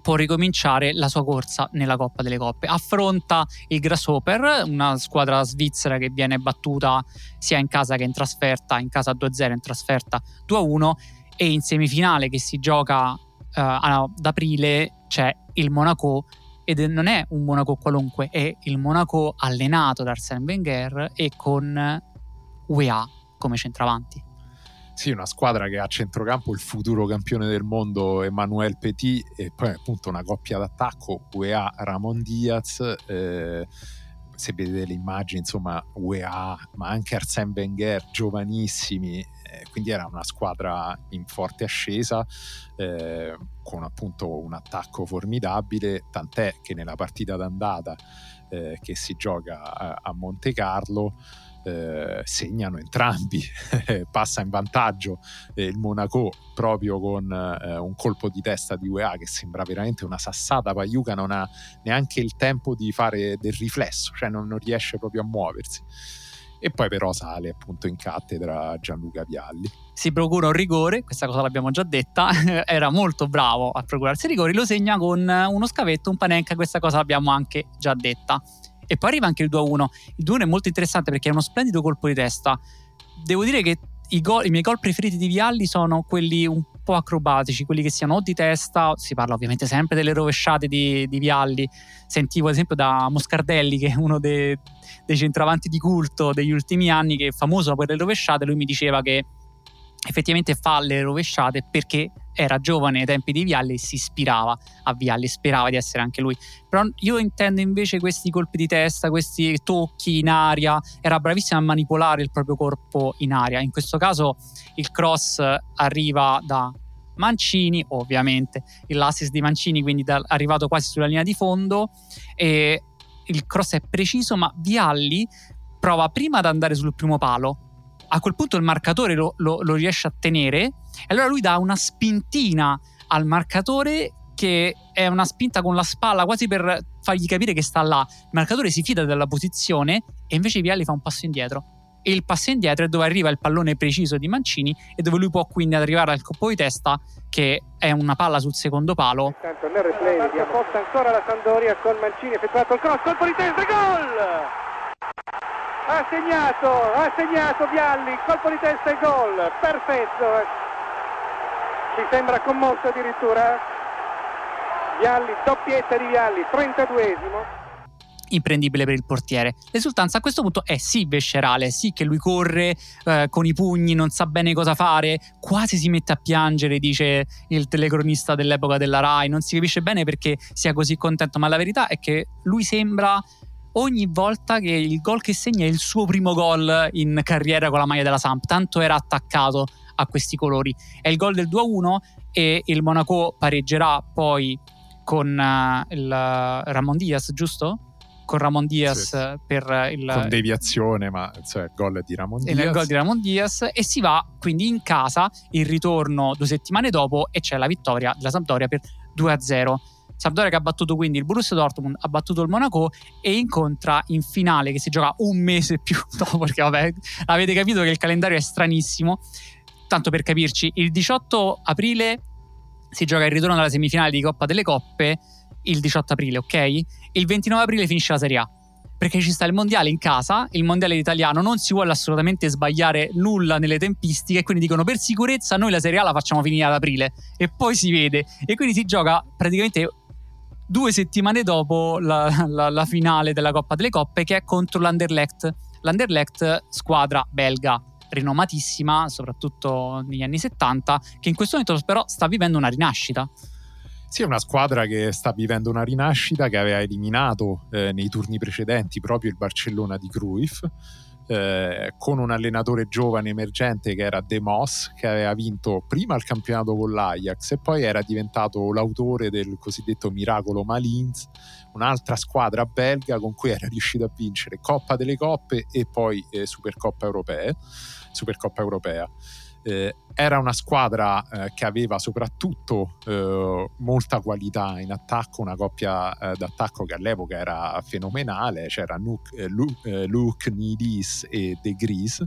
può ricominciare la sua corsa nella Coppa delle Coppe. Affronta il Grasshopper, una squadra svizzera che viene battuta sia in casa che in trasferta, in casa 2-0, in trasferta 2-1 e in semifinale che si gioca uh, ad aprile c'è il Monaco ed non è un Monaco qualunque, è il Monaco allenato da Arsene Wenger e con UEA come centravanti. Sì, una squadra che ha a centrocampo il futuro campione del mondo Emmanuel Petit e poi appunto una coppia d'attacco UEA Ramon Diaz. Eh, se vedete le immagini, insomma, UEA, ma anche Arsène Wenger, giovanissimi, quindi era una squadra in forte ascesa, eh, con appunto un attacco formidabile, tant'è che nella partita d'andata eh, che si gioca a, a Monte Carlo, eh, segnano entrambi, [LAUGHS] passa in vantaggio eh, il Monaco proprio con eh, un colpo di testa di UEA che sembra veramente una sassata, Paiuca non ha neanche il tempo di fare del riflesso, cioè non, non riesce proprio a muoversi e poi però sale appunto in cattedra Gianluca Vialli. Si procura un rigore, questa cosa l'abbiamo già detta, [LAUGHS] era molto bravo a procurarsi rigori, lo segna con uno scavetto, un panenca, questa cosa l'abbiamo anche già detta. E poi arriva anche il 2-1. Il 2-1 è molto interessante perché è uno splendido colpo di testa. Devo dire che i, gol, i miei gol preferiti di Vialli sono quelli un troppo acrobatici, quelli che siano o di testa, si parla ovviamente sempre delle rovesciate di, di Vialli, sentivo ad esempio da Moscardelli che è uno dei, dei centravanti di culto degli ultimi anni che è famoso per le rovesciate, lui mi diceva che effettivamente fa le rovesciate perché era giovane ai tempi di Vialli e si ispirava a Vialli, sperava di essere anche lui. Però io intendo invece questi colpi di testa, questi tocchi in aria, era bravissimo a manipolare il proprio corpo in aria. In questo caso il cross arriva da Mancini, ovviamente, l'assist di Mancini, quindi da, arrivato quasi sulla linea di fondo e il cross è preciso, ma Vialli prova prima ad andare sul primo palo a quel punto il marcatore lo, lo, lo riesce a tenere e allora lui dà una spintina al marcatore che è una spinta con la spalla quasi per fargli capire che sta là. Il marcatore si fida della posizione e invece Vialli fa un passo indietro. E il passo indietro è dove arriva il pallone preciso di Mancini e dove lui può quindi arrivare al colpo di testa che è una palla sul secondo palo. Intanto nel replay vediamo ancora la Sandoria con Mancini effettuato il cross, colpo di testa, gol! Ha segnato, ha segnato Vialli, colpo di testa e gol, perfetto. Ci sembra commosso addirittura. Vialli, doppietta di Vialli, 32esimo imprendibile per il portiere. L'esultanza a questo punto è sì viscerale, sì che lui corre eh, con i pugni, non sa bene cosa fare, quasi si mette a piangere, dice il telecronista dell'epoca della Rai, non si capisce bene perché sia così contento, ma la verità è che lui sembra ogni volta che il gol che segna è il suo primo gol in carriera con la maglia della Samp, tanto era attaccato a questi colori. È il gol del 2-1 e il Monaco pareggerà poi con uh, il Ramon Diaz, giusto? Con Ramon Diaz sì. per il con deviazione, ma cioè, il gol di Ramon Diaz. Il gol di Ramon Diaz e si va quindi in casa il ritorno due settimane dopo e c'è la vittoria della Sampdoria per 2-0. Sampdoria che ha battuto quindi il Borussia Dortmund, ha battuto il Monaco e incontra in finale che si gioca un mese più [LAUGHS] dopo perché vabbè avete capito che il calendario è stranissimo. Tanto per capirci, il 18 aprile si gioca il ritorno della semifinale di Coppa delle Coppe, il 18 aprile, ok? Il 29 aprile finisce la Serie A perché ci sta il mondiale in casa, il mondiale italiano, non si vuole assolutamente sbagliare nulla nelle tempistiche, quindi dicono per sicurezza noi la Serie A la facciamo finire ad aprile e poi si vede e quindi si gioca praticamente due settimane dopo la, la, la, finale della Coppa delle Coppe che è contro l'Anderlecht. L'Anderlecht, squadra belga rinomatissima, soprattutto negli anni 70, che in questo momento però sta vivendo una rinascita. Sì, è una squadra che sta vivendo una rinascita che aveva eliminato eh, nei turni precedenti proprio il Barcellona di Cruyff eh, con un allenatore giovane emergente che era De Moss, che aveva vinto prima il campionato con l'Ajax e poi era diventato l'autore del cosiddetto miracolo Malins, un'altra squadra belga con cui era [LAUGHS] riuscito a vincere Coppa delle Coppe e poi eh, Supercoppa Europea. Supercoppa Europea. Eh, era una squadra eh, che aveva soprattutto eh, molta qualità in attacco, una coppia eh, d'attacco che all'epoca era fenomenale, c'era Luke, eh, Luke, eh, Luke Nidis e De Gris.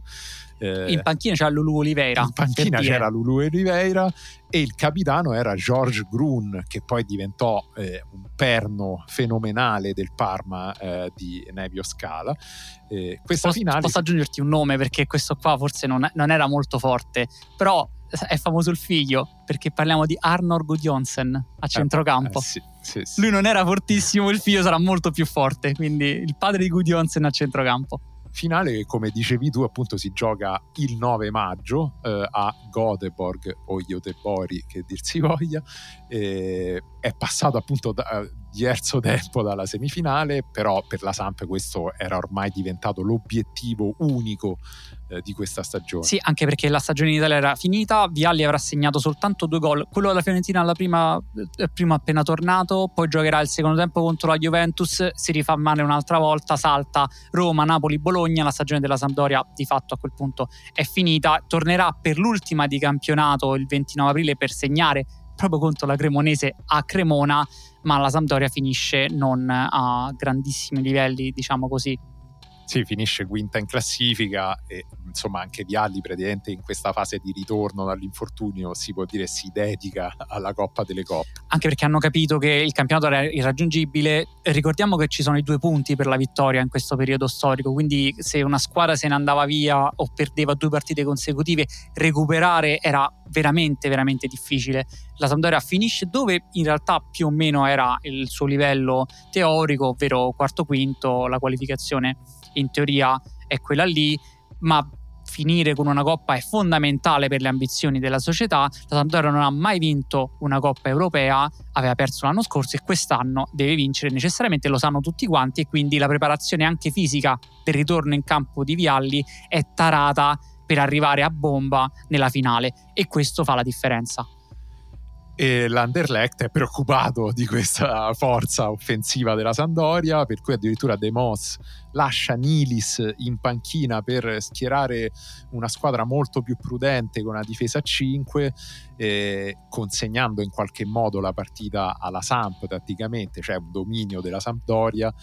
Eh, in panchina c'era Lulu Oliveira. In panchina c'era Lulu Oliveira e il capitano era George Grun che poi diventò un perno fenomenale del Parma di Nevio Scala. questa posso, finale... posso aggiungerti un nome perché questo qua forse non, non era molto forte, però è famoso il figlio perché parliamo di Arnor Gudjonsen a centrocampo. Eh, sì, sì, sì. Lui non era fortissimo, il figlio sarà molto più forte, quindi il padre di Gudjonsen a centrocampo. Finale che come dicevi tu appunto si gioca il 9 maggio eh, a Göteborg o Göteborg che dir si voglia. Eh, è passato appunto da, diverso tempo dalla semifinale, però per la Samp questo era ormai diventato l'obiettivo unico eh, di questa stagione. Sì, anche perché la stagione in Italia era finita, Vialli avrà segnato soltanto due gol, quello della Fiorentina alla prima, eh, prima appena tornato, poi giocherà il secondo tempo contro la Juventus, si rifà male un'altra volta, salta Roma, Napoli, Bologna, la stagione della Sampdoria di fatto a quel punto è finita, tornerà per l'ultima di campionato il 29 aprile per segnare proprio contro la Cremonese a Cremona, ma la Sampdoria finisce non a grandissimi livelli, diciamo così. Sì, finisce quinta in classifica e insomma anche Vialli praticamente in questa fase di ritorno dall'infortunio si può dire si dedica alla Coppa delle Coppe. Anche perché hanno capito che il campionato era irraggiungibile. Ricordiamo che ci sono i due punti per la vittoria in questo periodo storico, quindi se una squadra se ne andava via o perdeva due partite consecutive, recuperare era veramente veramente difficile. La Sampdoria finisce dove in realtà più o meno era il suo livello teorico, ovvero quarto quinto, la qualificazione in teoria è quella lì, ma finire con una coppa è fondamentale per le ambizioni della società. La Sampdoria non ha mai vinto una coppa europea, aveva perso l'anno scorso e quest'anno deve vincere necessariamente, lo sanno tutti quanti e quindi la preparazione anche fisica del ritorno in campo di Vialli è tarata per arrivare a bomba nella finale e questo fa la differenza e l'Anderlecht è preoccupato di questa forza offensiva della Sandoria, per cui addirittura De Moss lascia Nilis in panchina per schierare una squadra molto più prudente con una difesa a 5, eh, consegnando in qualche modo la partita alla Samp tatticamente, cioè un dominio della Sampdoria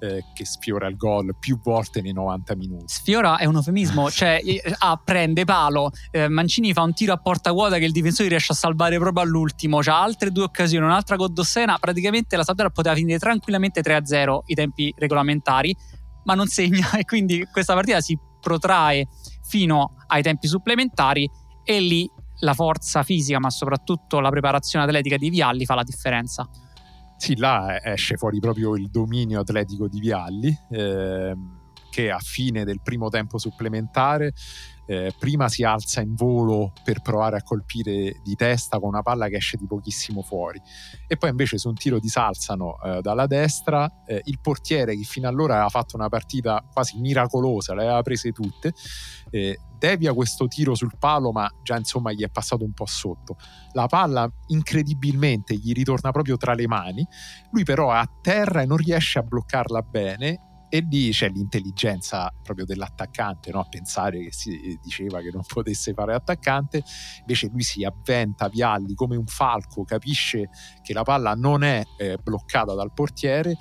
eh, che sfiora il gol più volte nei 90 minuti. Sfiora è un eufemismo, [LAUGHS] cioè ah, prende palo, eh, Mancini fa un tiro a porta vuota che il difensore riesce a salvare proprio all'ultimo, c'ha altre due occasioni, un'altra con Dossena, praticamente la Sampdoria poteva finire tranquillamente 3-0 i tempi regolamentari, ma non segna [LAUGHS] e quindi questa partita si protrae fino ai tempi supplementari e lì la forza fisica, ma soprattutto la preparazione atletica di Vialli fa la differenza. Sì, là esce fuori proprio il dominio atletico di Vialli, eh, che a fine del primo tempo supplementare eh, prima si alza in volo per provare a colpire di testa con una palla che esce di pochissimo fuori e poi invece su un tiro di Salzano eh, dalla destra eh, il portiere che fino allora aveva fatto una partita quasi miracolosa, le aveva prese tutte, eh, devia questo tiro sul palo ma già insomma gli è passato un po' sotto. La palla incredibilmente gli ritorna proprio tra le mani, lui però è a terra e non riesce a bloccarla bene e lì c'è l'intelligenza proprio dell'attaccante no? pensare che si diceva che non potesse fare attaccante invece lui si avventa Vialli come un falco capisce che la palla non è eh, bloccata dal portiere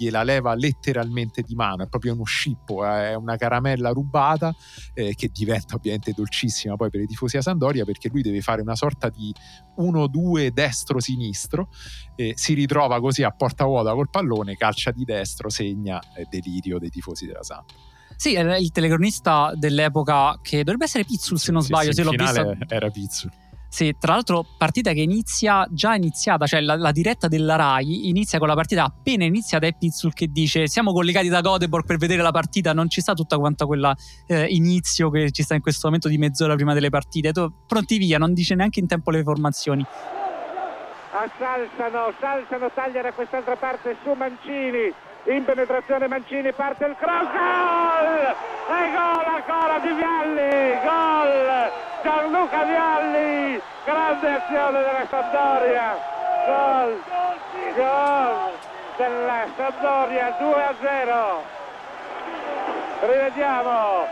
gliela leva letteralmente di mano, è proprio uno scippo, è una caramella rubata eh, che diventa ovviamente dolcissima poi per i tifosi a Sandoria perché lui deve fare una sorta di 1-2 destro-sinistro, eh, si ritrova così a porta vuota col pallone, calcia di destro, segna eh, delirio dei tifosi della Samp. Sì, era il telecronista dell'epoca che dovrebbe essere Pizzul se non sbaglio, sì, se l'ho visto. Era Pizzul. Sì, tra l'altro partita che inizia già iniziata, cioè la, la, diretta della RAI inizia con la partita appena iniziata e Pizzul che dice siamo collegati da Godeborg per vedere la partita, non ci sta tutta quanta quella eh, inizio che ci sta in questo momento di mezz'ora prima delle partite, tu, pronti via, non dice neanche in tempo le formazioni. A Salsano, Salsano tagliare quest'altra parte su Mancini, in penetrazione Mancini parte il cross, gol! E gol ancora di Vialli, gol! Gianluca Vialli, grande azione della Sampdoria, gol, gol della Sampdoria 2 a 0. Rivediamo,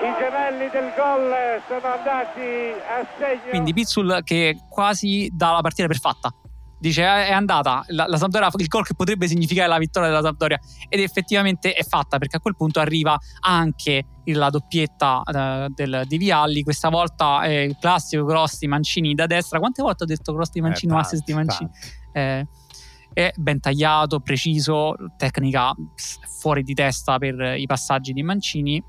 i gemelli del gol sono andati a segno. Quindi Pizzul che quasi dà la partita per fatta dice eh, è andata. La, la Sampdoria il gol che potrebbe significare la vittoria della Sampdoria. Ed effettivamente è fatta perché a quel punto arriva anche la doppietta uh, del, di Vialli. Questa volta è il classico cross di Mancini da destra. Quante volte ho detto cross di Mancini eh, assist di Mancini eh, è ben tagliato preciso tecnica fuori di testa per i passaggi di Mancini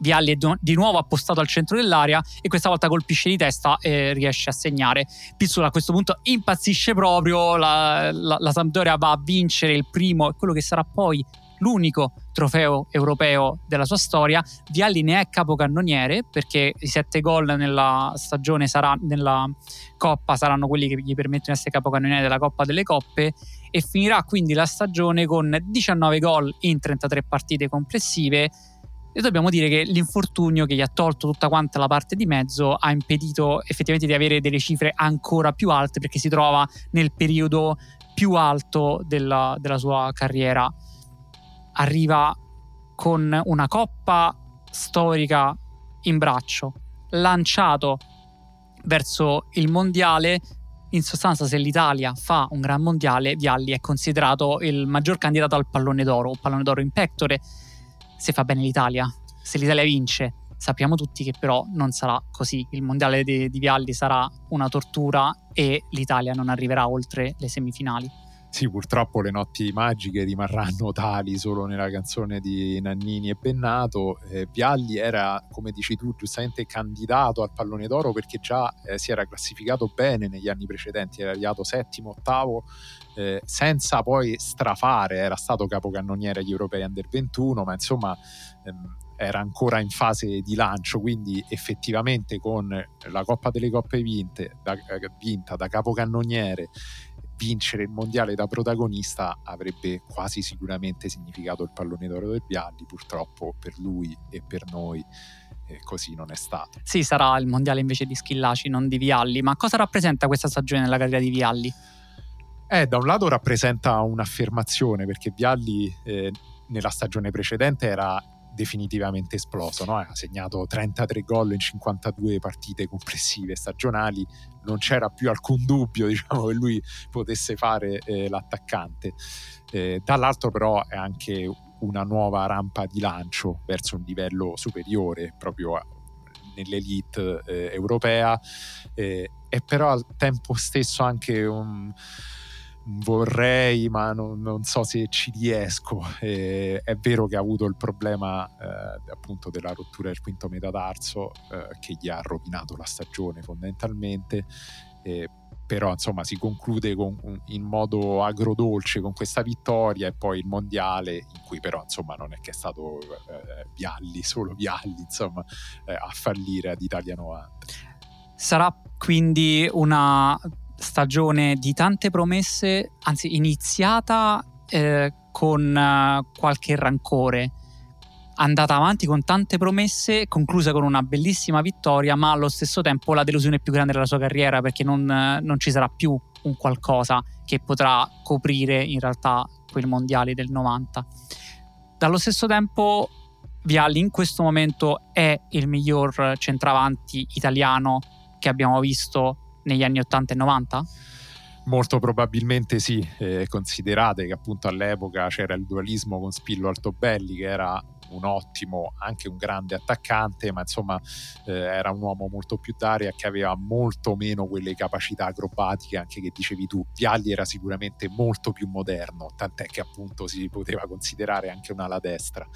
Vialli è di nuovo appostato al centro dell'area e questa volta colpisce di testa e riesce a segnare. Pizzula a questo punto impazzisce proprio, la, la, la Sampdoria va a vincere il primo e quello che sarà poi l'unico trofeo europeo della sua storia. Vialli ne è capocannoniere perché i sette gol nella stagione sarà, nella Coppa saranno quelli che gli permettono di essere capocannoniere della Coppa delle Coppe e finirà quindi la stagione con 19 gol in 33 partite complessive e dobbiamo dire che l'infortunio che gli ha tolto tutta quanta la parte di mezzo ha impedito effettivamente di avere delle cifre ancora più alte perché si trova nel periodo più alto della, della sua carriera. Arriva con una coppa storica in braccio, lanciato verso il mondiale. In sostanza, se l'Italia fa un gran mondiale, Vialli è considerato il maggior candidato al pallone d'oro, pallone d'oro in pectore se fa bene l'Italia, se l'Italia vince. Sappiamo tutti che però non sarà così. Il mondiale di, di Vialli sarà una tortura e l'Italia non arriverà oltre le semifinali. Sì, purtroppo le notti magiche rimarranno [LAUGHS] tali solo nella canzone di Nannini e Bennato. Eh, Vialli era, come dici tu, giustamente candidato al pallone d'oro perché già eh, si era classificato bene negli anni precedenti, era arrivato settimo, ottavo, eh, senza poi strafare, era stato capocannoniere agli europei under 21, ma insomma ehm, era ancora in fase di lancio, quindi effettivamente con la Coppa delle Coppe vinte, da, eh, vinta da capocannoniere vincere il mondiale da protagonista avrebbe quasi sicuramente significato il pallone d'oro del Vialli, purtroppo per lui e per noi eh, così non è stato. Sì, sarà il mondiale invece di Schillaci, non di Vialli, ma cosa rappresenta questa stagione nella carriera di Vialli? Eh, da un lato rappresenta un'affermazione perché Vialli eh, nella stagione precedente era definitivamente esploso, no? ha segnato 33 gol in 52 partite complessive stagionali, non c'era più alcun dubbio [LAUGHS] diciamo, che lui potesse fare eh, l'attaccante. Eh, dall'altro però è anche una nuova rampa di lancio verso un livello superiore proprio nell'elite eh, europea eh, e però al tempo stesso anche un vorrei, ma non, non, so se ci riesco. Eh, è vero che ha avuto il problema eh, appunto della rottura del quinto metatarso eh, che gli ha rovinato la stagione fondamentalmente. però insomma si conclude con, in modo agrodolce con questa vittoria e poi il mondiale in cui però insomma non è che è stato eh, Vialli, solo Vialli insomma eh, a fallire ad Italia 90. Sarà quindi una stagione di tante promesse, anzi iniziata eh, con uh, qualche rancore, andata avanti con tante promesse, conclusa con una bellissima vittoria, ma allo stesso tempo la delusione più grande della sua carriera perché non, non ci sarà più un qualcosa che potrà coprire in realtà quei mondiali del 90. Dallo stesso tempo Vialli in questo momento è il miglior centravanti italiano che abbiamo visto negli anni 80 e 90? Molto probabilmente sì, eh, considerate che appunto all'epoca c'era il dualismo con Spillo Altobelli che era un ottimo, anche un grande attaccante, ma insomma eh, era un uomo molto più d'aria che aveva molto meno quelle capacità acrobatiche anche che dicevi tu. Vialli era sicuramente molto più moderno, tant'è che appunto si poteva considerare anche un'ala destra.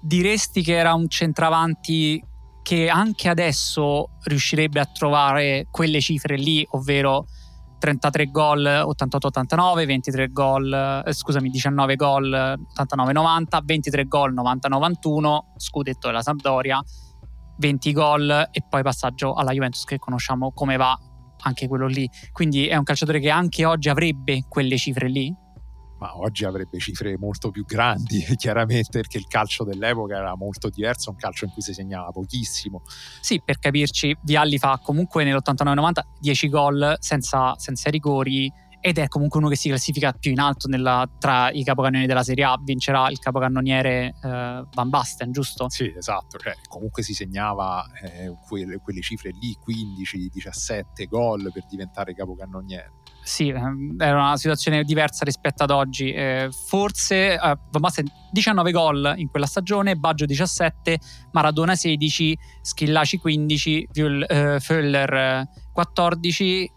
Diresti che era un centravanti che anche adesso riuscirebbe a trovare quelle cifre lì, ovvero 33 gol 88-89, 23 gol, eh, scusami, 19 gol 89-90, 23 gol 90-91, scudetto della Sampdoria, 20 gol e poi passaggio alla Juventus che conosciamo come va anche quello lì. Quindi è un calciatore che anche oggi avrebbe quelle cifre lì? Ma oggi avrebbe cifre molto più grandi, [LAUGHS] chiaramente, perché il calcio dell'epoca era molto diverso, un calcio in cui si segnava pochissimo. Sì, per capirci, Vialli fa comunque nell'89-90 10 gol senza, senza rigori ed è comunque uno che si classifica più in alto nella, tra i capocannonieri della Serie A, vincerà il capocannoniere eh, Van Basten, giusto? Sì, esatto, cioè, comunque si segnava eh, quelle, quelle, cifre lì, 15-17 gol per diventare capocannoniere. Sì, ehm, era una situazione diversa rispetto ad oggi. Eh, forse eh, Van Basten 19 gol in quella stagione, Baggio 17, Maradona 16, Schillaci 15, Föller 14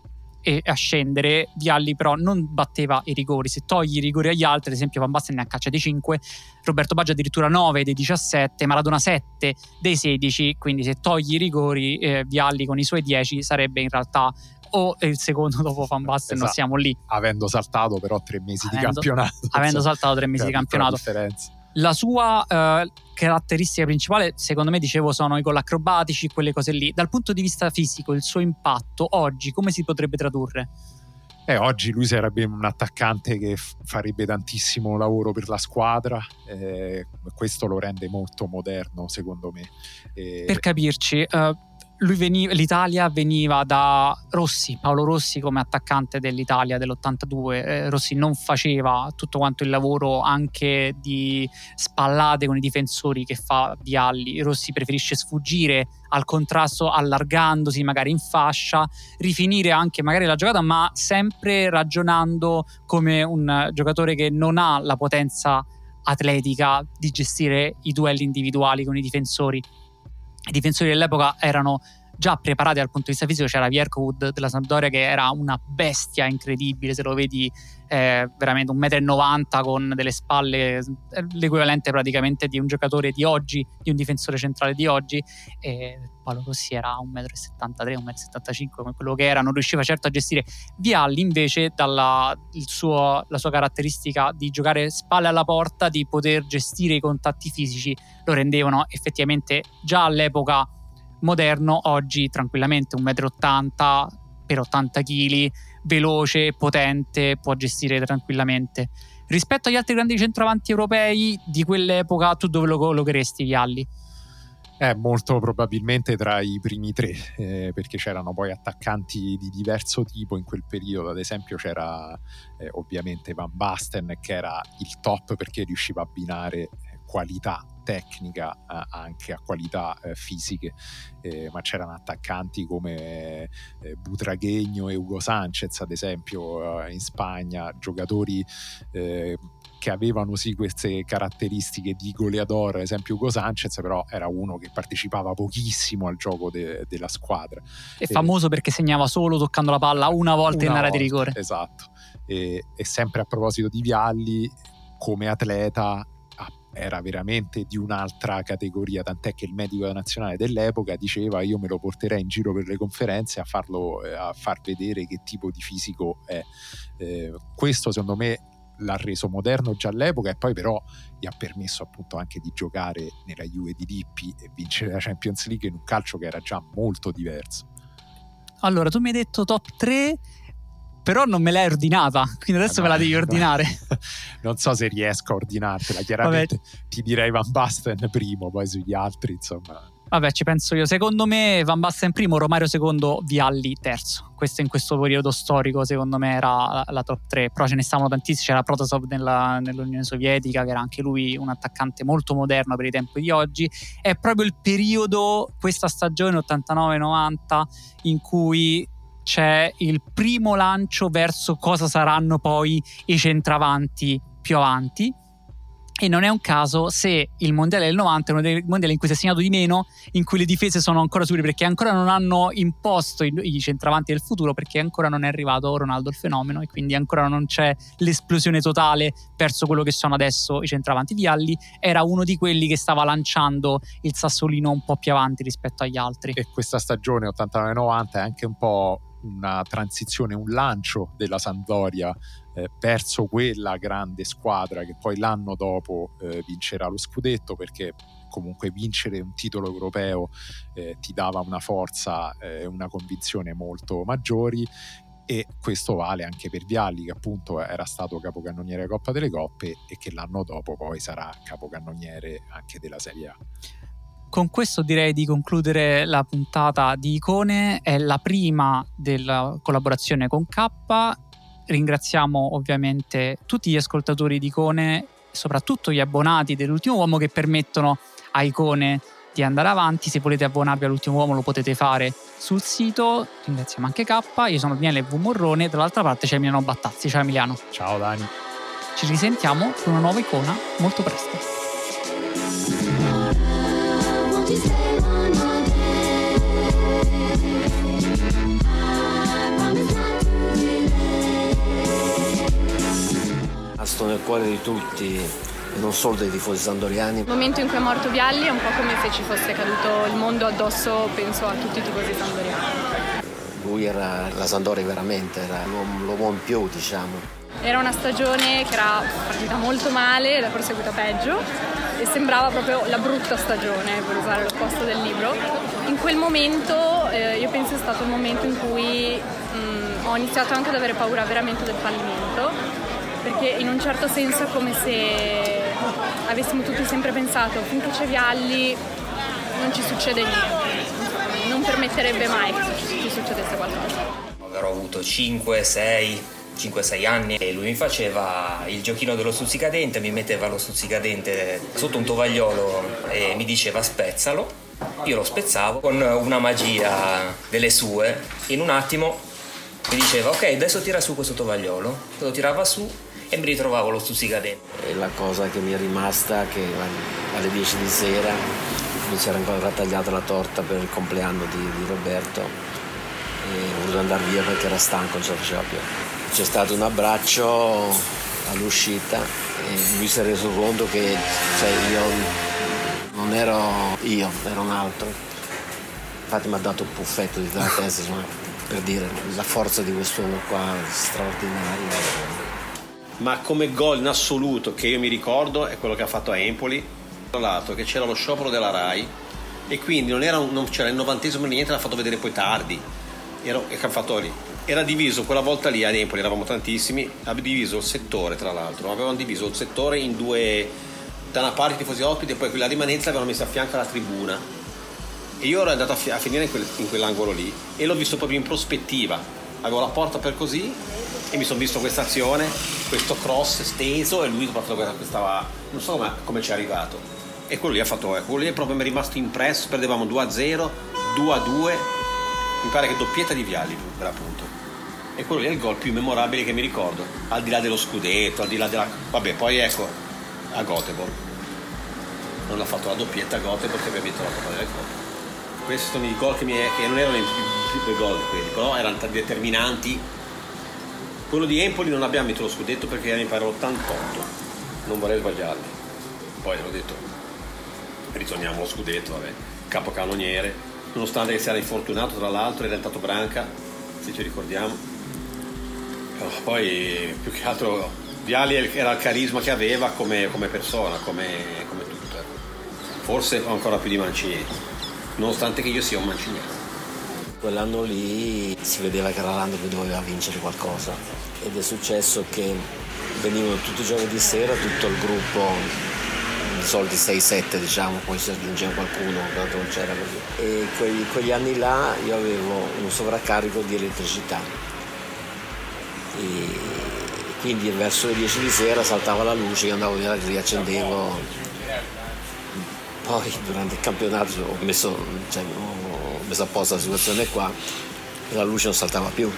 eh, e a scendere. Vialli però non batteva i rigori. Se togli i rigori agli altri, ad esempio Van Basten ne ha caccia dei 5, Roberto Baggio addirittura 9 dei 17, Maradona 7 dei 16, quindi se togli i rigori eh, Vialli con i suoi 10 sarebbe in realtà o il secondo dopo Van Basten, esatto. non siamo lì. Avendo saltato però tre mesi avendo, di campionato. Avendo saltato tre mesi di campionato. Differenza. La sua uh, caratteristica principale, secondo me, dicevo, sono i gol acrobatici, quelle cose lì. Dal punto di vista fisico, il suo impatto oggi come si potrebbe tradurre? Eh, oggi lui sarebbe un attaccante che farebbe tantissimo lavoro per la squadra, eh, questo lo rende molto moderno secondo me. Eh, per capirci, uh, veniva, l'Italia veniva da Rossi, Paolo Rossi come attaccante dell'Italia dell'82. Eh, Rossi non faceva tutto quanto il lavoro anche di spallate con i difensori che fa Vialli. Rossi preferisce sfuggire al contrasto allargandosi magari in fascia, rifinire anche magari la giocata, ma sempre ragionando come un giocatore che non ha la potenza atletica di gestire i duelli individuali con i difensori. I difensori dell'epoca erano già preparati dal punto di vista fisico c'era Vierkwood della Sampdoria che era una bestia incredibile se lo vedi eh, veramente un 1,90 m con delle spalle eh, l'equivalente praticamente di un giocatore di oggi di un difensore centrale di oggi e Paolo Rossi era 1,73 m 1,75 m come quello che era non riusciva certo a gestire. Vialli invece dalla suo, la sua caratteristica di giocare spalle alla porta di poter gestire i contatti fisici lo rendevano effettivamente già all'epoca moderno oggi tranquillamente 1,80 m per 80 kg, veloce, potente, può gestire tranquillamente. Rispetto agli altri grandi centravanti europei di quell'epoca, tu dove lo collocheresti Vialli? Eh, molto probabilmente tra i primi tre, eh, perché c'erano poi attaccanti di diverso tipo in quel periodo. Ad esempio, c'era eh, ovviamente Van Basten, che era il top perché riusciva a abbinare qualità tecnica eh, anche a qualità eh, fisiche, eh, ma c'erano attaccanti come eh, Butraghegno e Ugo Sanchez, ad esempio, eh, in Spagna, giocatori eh, che avevano sì queste caratteristiche di goleador, ad esempio Ugo Sanchez, però era uno che partecipava pochissimo al gioco de- della squadra. È famoso perché segnava solo toccando la palla una volta una in area di rigore. Esatto. E, e sempre a proposito di Vialli, come atleta era veramente di un'altra categoria, tant'è che il medico nazionale dell'epoca diceva io me lo porterei in giro per le conferenze a, farlo, eh, a far vedere che tipo di fisico è. Eh, questo secondo me l'ha reso moderno già all'epoca e poi però gli ha permesso appunto anche di giocare nella Juve di Lippi e vincere la Champions League in un calcio che era già molto diverso. Allora, tu mi hai detto top 3 però non me l'hai ordinata, quindi adesso eh, me la devi ordinare. [LAUGHS] non so se riesco a ordinartela, chiaramente Vabbè. ti direi Van Basten primo, poi sugli altri, insomma. Vabbè, ci penso io. Secondo me Van Basten primo, Romario secondo, Vialli terzo. Questo in questo periodo storico, secondo me, era la, top 3. Però ce ne stavano tantissimi. C'era Protosov nella, nell'Unione Sovietica, che era anche lui un attaccante molto moderno per i tempi di oggi. È proprio il periodo, questa stagione 89-90, in cui c'è il primo lancio verso cosa saranno poi i centravanti più avanti. E non è un caso se il mondiale del 90 è uno dei mondiali in cui si è segnato di meno, in cui le difese sono ancora superiori, perché ancora non hanno imposto i, centravanti del futuro, perché ancora non è arrivato Ronaldo il fenomeno e quindi ancora non c'è l'esplosione totale verso quello che sono adesso i centravanti. Vialli era uno di quelli che stava lanciando il sassolino un po' più avanti rispetto agli altri. E questa stagione 89-90 è anche un po' una transizione, un lancio della Sampdoria eh, verso quella grande squadra che poi l'anno dopo eh, vincerà lo scudetto perché comunque vincere un titolo europeo eh, ti dava una forza e eh, una convinzione molto maggiori. E questo vale anche per Vialli che appunto era stato capocannoniere Coppa delle Coppe e che l'anno dopo poi sarà capocannoniere anche della Serie A con questo direi di concludere la puntata di Icone, è la prima della collaborazione con K. Ringraziamo ovviamente tutti gli ascoltatori di Icone, soprattutto gli abbonati dell'ultimo uomo che permettono a Icone di andare avanti. Se volete abbonarvi all'ultimo uomo lo potete fare sul sito. Ringraziamo anche K. Io sono Daniele V. Morrone, dall'altra parte c'è Emiliano Battazzi. Ciao Emiliano. Ciao Dani. Ci risentiamo con una nuova icona molto presto. Sto nel cuore di tutti e non solo dei tifosi sandoriani. Il momento in cui è morto Vialli è un po' come se ci fosse caduto il mondo addosso, penso, a tutti i tifosi sandoriani. Lui era la Sandoria veramente, era l'uomo in più, diciamo. Era una stagione che era partita molto male è proseguita peggio e sembrava proprio la brutta stagione, per usare l'opposto del libro. In quel momento eh, io penso sia stato il momento in cui mh, mm, ho iniziato anche ad avere paura veramente del fallimento, perché in un certo senso è come se avessimo tutti sempre pensato finché c'è Vialli non ci succede niente, non permetterebbe mai che ci succedesse qualcosa. Avrò avuto 5, 6 5-6 anni e lui mi faceva il giochino dello stuzzicadente, mi metteva lo stuzzicadente sotto un tovagliolo e mi diceva spezzalo. Io lo spezzavo con una magia delle sue. In un attimo mi diceva ok adesso tira su questo tovagliolo. Lo tirava su e mi ritrovavo lo stuzzicadente. E la cosa che mi è rimasta che alle 10 di sera mi c'era ancora tagliata la torta per il compleanno di, di Roberto e ho voluto andare via perché era stanco, non ce la faceva più. C'è stato un abbraccio all'uscita e lui si è reso conto che cioè, io non ero io, ero un altro. Infatti mi ha dato un puffetto di testa per dire la forza di quest'uomo qua straordinario. Ma come gol in assoluto che io mi ricordo è quello che ha fatto a Empoli, tra l'altro che c'era lo sciopero della RAI e quindi non, era non c'era il novantesimo niente, l'ha fatto vedere poi tardi. Era, che ha fatto lì era diviso quella volta lì a Empoli, eravamo tantissimi, aveva diviso il settore tra l'altro, avevano diviso il settore in due, da una parte i tifosi ospiti e poi quella rimanenza l'avevano messa a fianco alla tribuna. E io ero andato a finire in, quel, in, quell'angolo lì e l'ho visto proprio in prospettiva. Avevo la porta per così e mi sono visto questa azione, questo cross steso e lui proprio stava, non so come, ci è arrivato. E quello lì ha fatto, quello lì proprio mi è rimasto impresso, perdevamo 2-0, 2-2, mi pare che doppietta di Vialli per appunto e quello lì è il gol più memorabile che mi ricordo, al di là dello scudetto, al di là della... Vabbè, poi ecco, a Göteborg. Non ha fatto la doppietta a Göteborg che aveva vinto la Coppa delle Coppe. Questi sono i gol che, mi, che non erano i più gol quelli, però erano determinanti. Quello di Empoli non abbiamo vinto lo scudetto perché era mi pare l'88, non vorrei sbagliarmi. Poi l'ho detto, ritorniamo allo scudetto, vabbè, capocannoniere, nonostante si era infortunato tra l'altro, è diventato branca, se ci ricordiamo poi più che altro Viali era il carisma che aveva come, come persona, come, come tutto. Ecco. Forse ancora più di Mancini, nonostante che io sia un manciniano. Quell'anno lì si vedeva che era l'anno che doveva vincere qualcosa ed è successo che venivano tutti i giorni di sera tutto il gruppo, di soliti 6-7 diciamo, poi si aggiungeva qualcuno, tanto non c'era così. E quegli, quegli anni là io avevo un sovraccarico di elettricità e quindi verso le 10 di sera saltava la luce, io andavo via, riaccendevo. Poi durante il campionato ho messo, cioè, ho messo apposta la situazione qua e la luce non saltava più.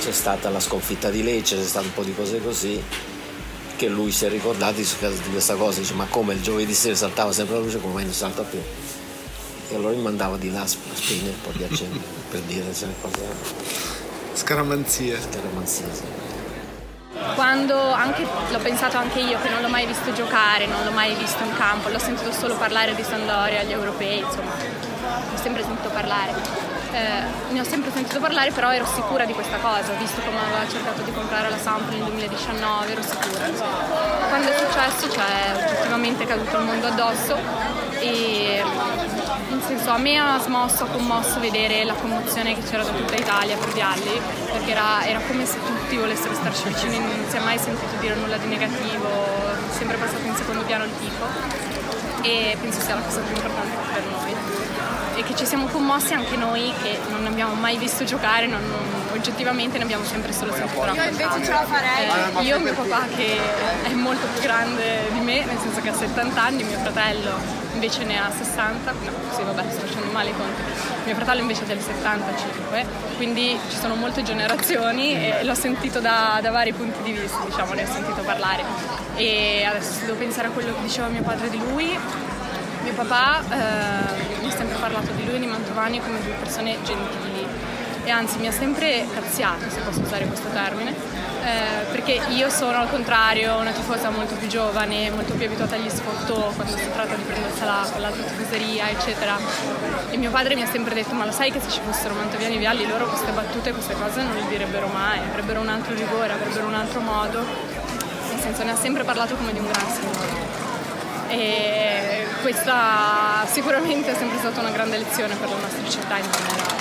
C'è stata la sconfitta di Lecce, c'è stato un po' di cose così che lui si è ricordato di questa cosa, dice ma come il giovedì sera saltava sempre la luce, come mai non salta più? E allora mi mandava di là a spegnere un po' di accendere [LAUGHS] per dire se ne cose Scaramanzia. Scaramanzia, sì. Quando anche, l'ho pensato anche io che non l'ho mai visto giocare, non l'ho mai visto in campo, l'ho sentito solo parlare di Sandoria agli europei, insomma, ho sempre sentito parlare. Eh, ne ho sempre sentito parlare, però ero sicura di questa cosa, visto come aveva cercato di comprare la Sample nel 2019, ero sicura. Quando è successo, cioè oggettivamente è caduto il mondo addosso e nel senso a me ha smosso, ha commosso vedere la commozione che c'era da tutta Italia per Vialli, perché era, era come se tutti volessero starci vicini, non si è mai sentito dire nulla di negativo, sempre passato in secondo piano il tifo e penso sia la cosa più importante per noi e che ci siamo commossi anche noi che non abbiamo mai visto giocare, non, non, oggettivamente ne abbiamo sempre solo sentito raccontare. Io invece ce la farei. Eh, io, mio papà che è molto più grande di me, nel senso che ha 70 anni, mio fratello invece ne ha 60, no, sì vabbè sto facendo male i conti, mio fratello invece è del 75, quindi ci sono molte generazioni e l'ho sentito da, da vari punti di vista, diciamo, ne ho sentito parlare. E adesso devo pensare a quello che diceva mio padre di lui, mio papà eh, mi ha sempre parlato di lui e di Mantovani come due persone gentili. E anzi mi ha sempre cazziato, se posso usare questo termine, eh, perché io sono al contrario una tifosa molto più giovane, molto più abituata agli sfottò quando si tratta di prendersela con l'altra tifoseria, eccetera. E mio padre mi ha sempre detto, ma lo sai che se ci fossero Mantoviani e Vialli loro queste battute, queste cose non le direbbero mai, avrebbero un altro rigore, avrebbero un altro modo. Nel senso ne ha sempre parlato come di un gran signore. E questa sicuramente è sempre stata una grande lezione per la nostra città in generale.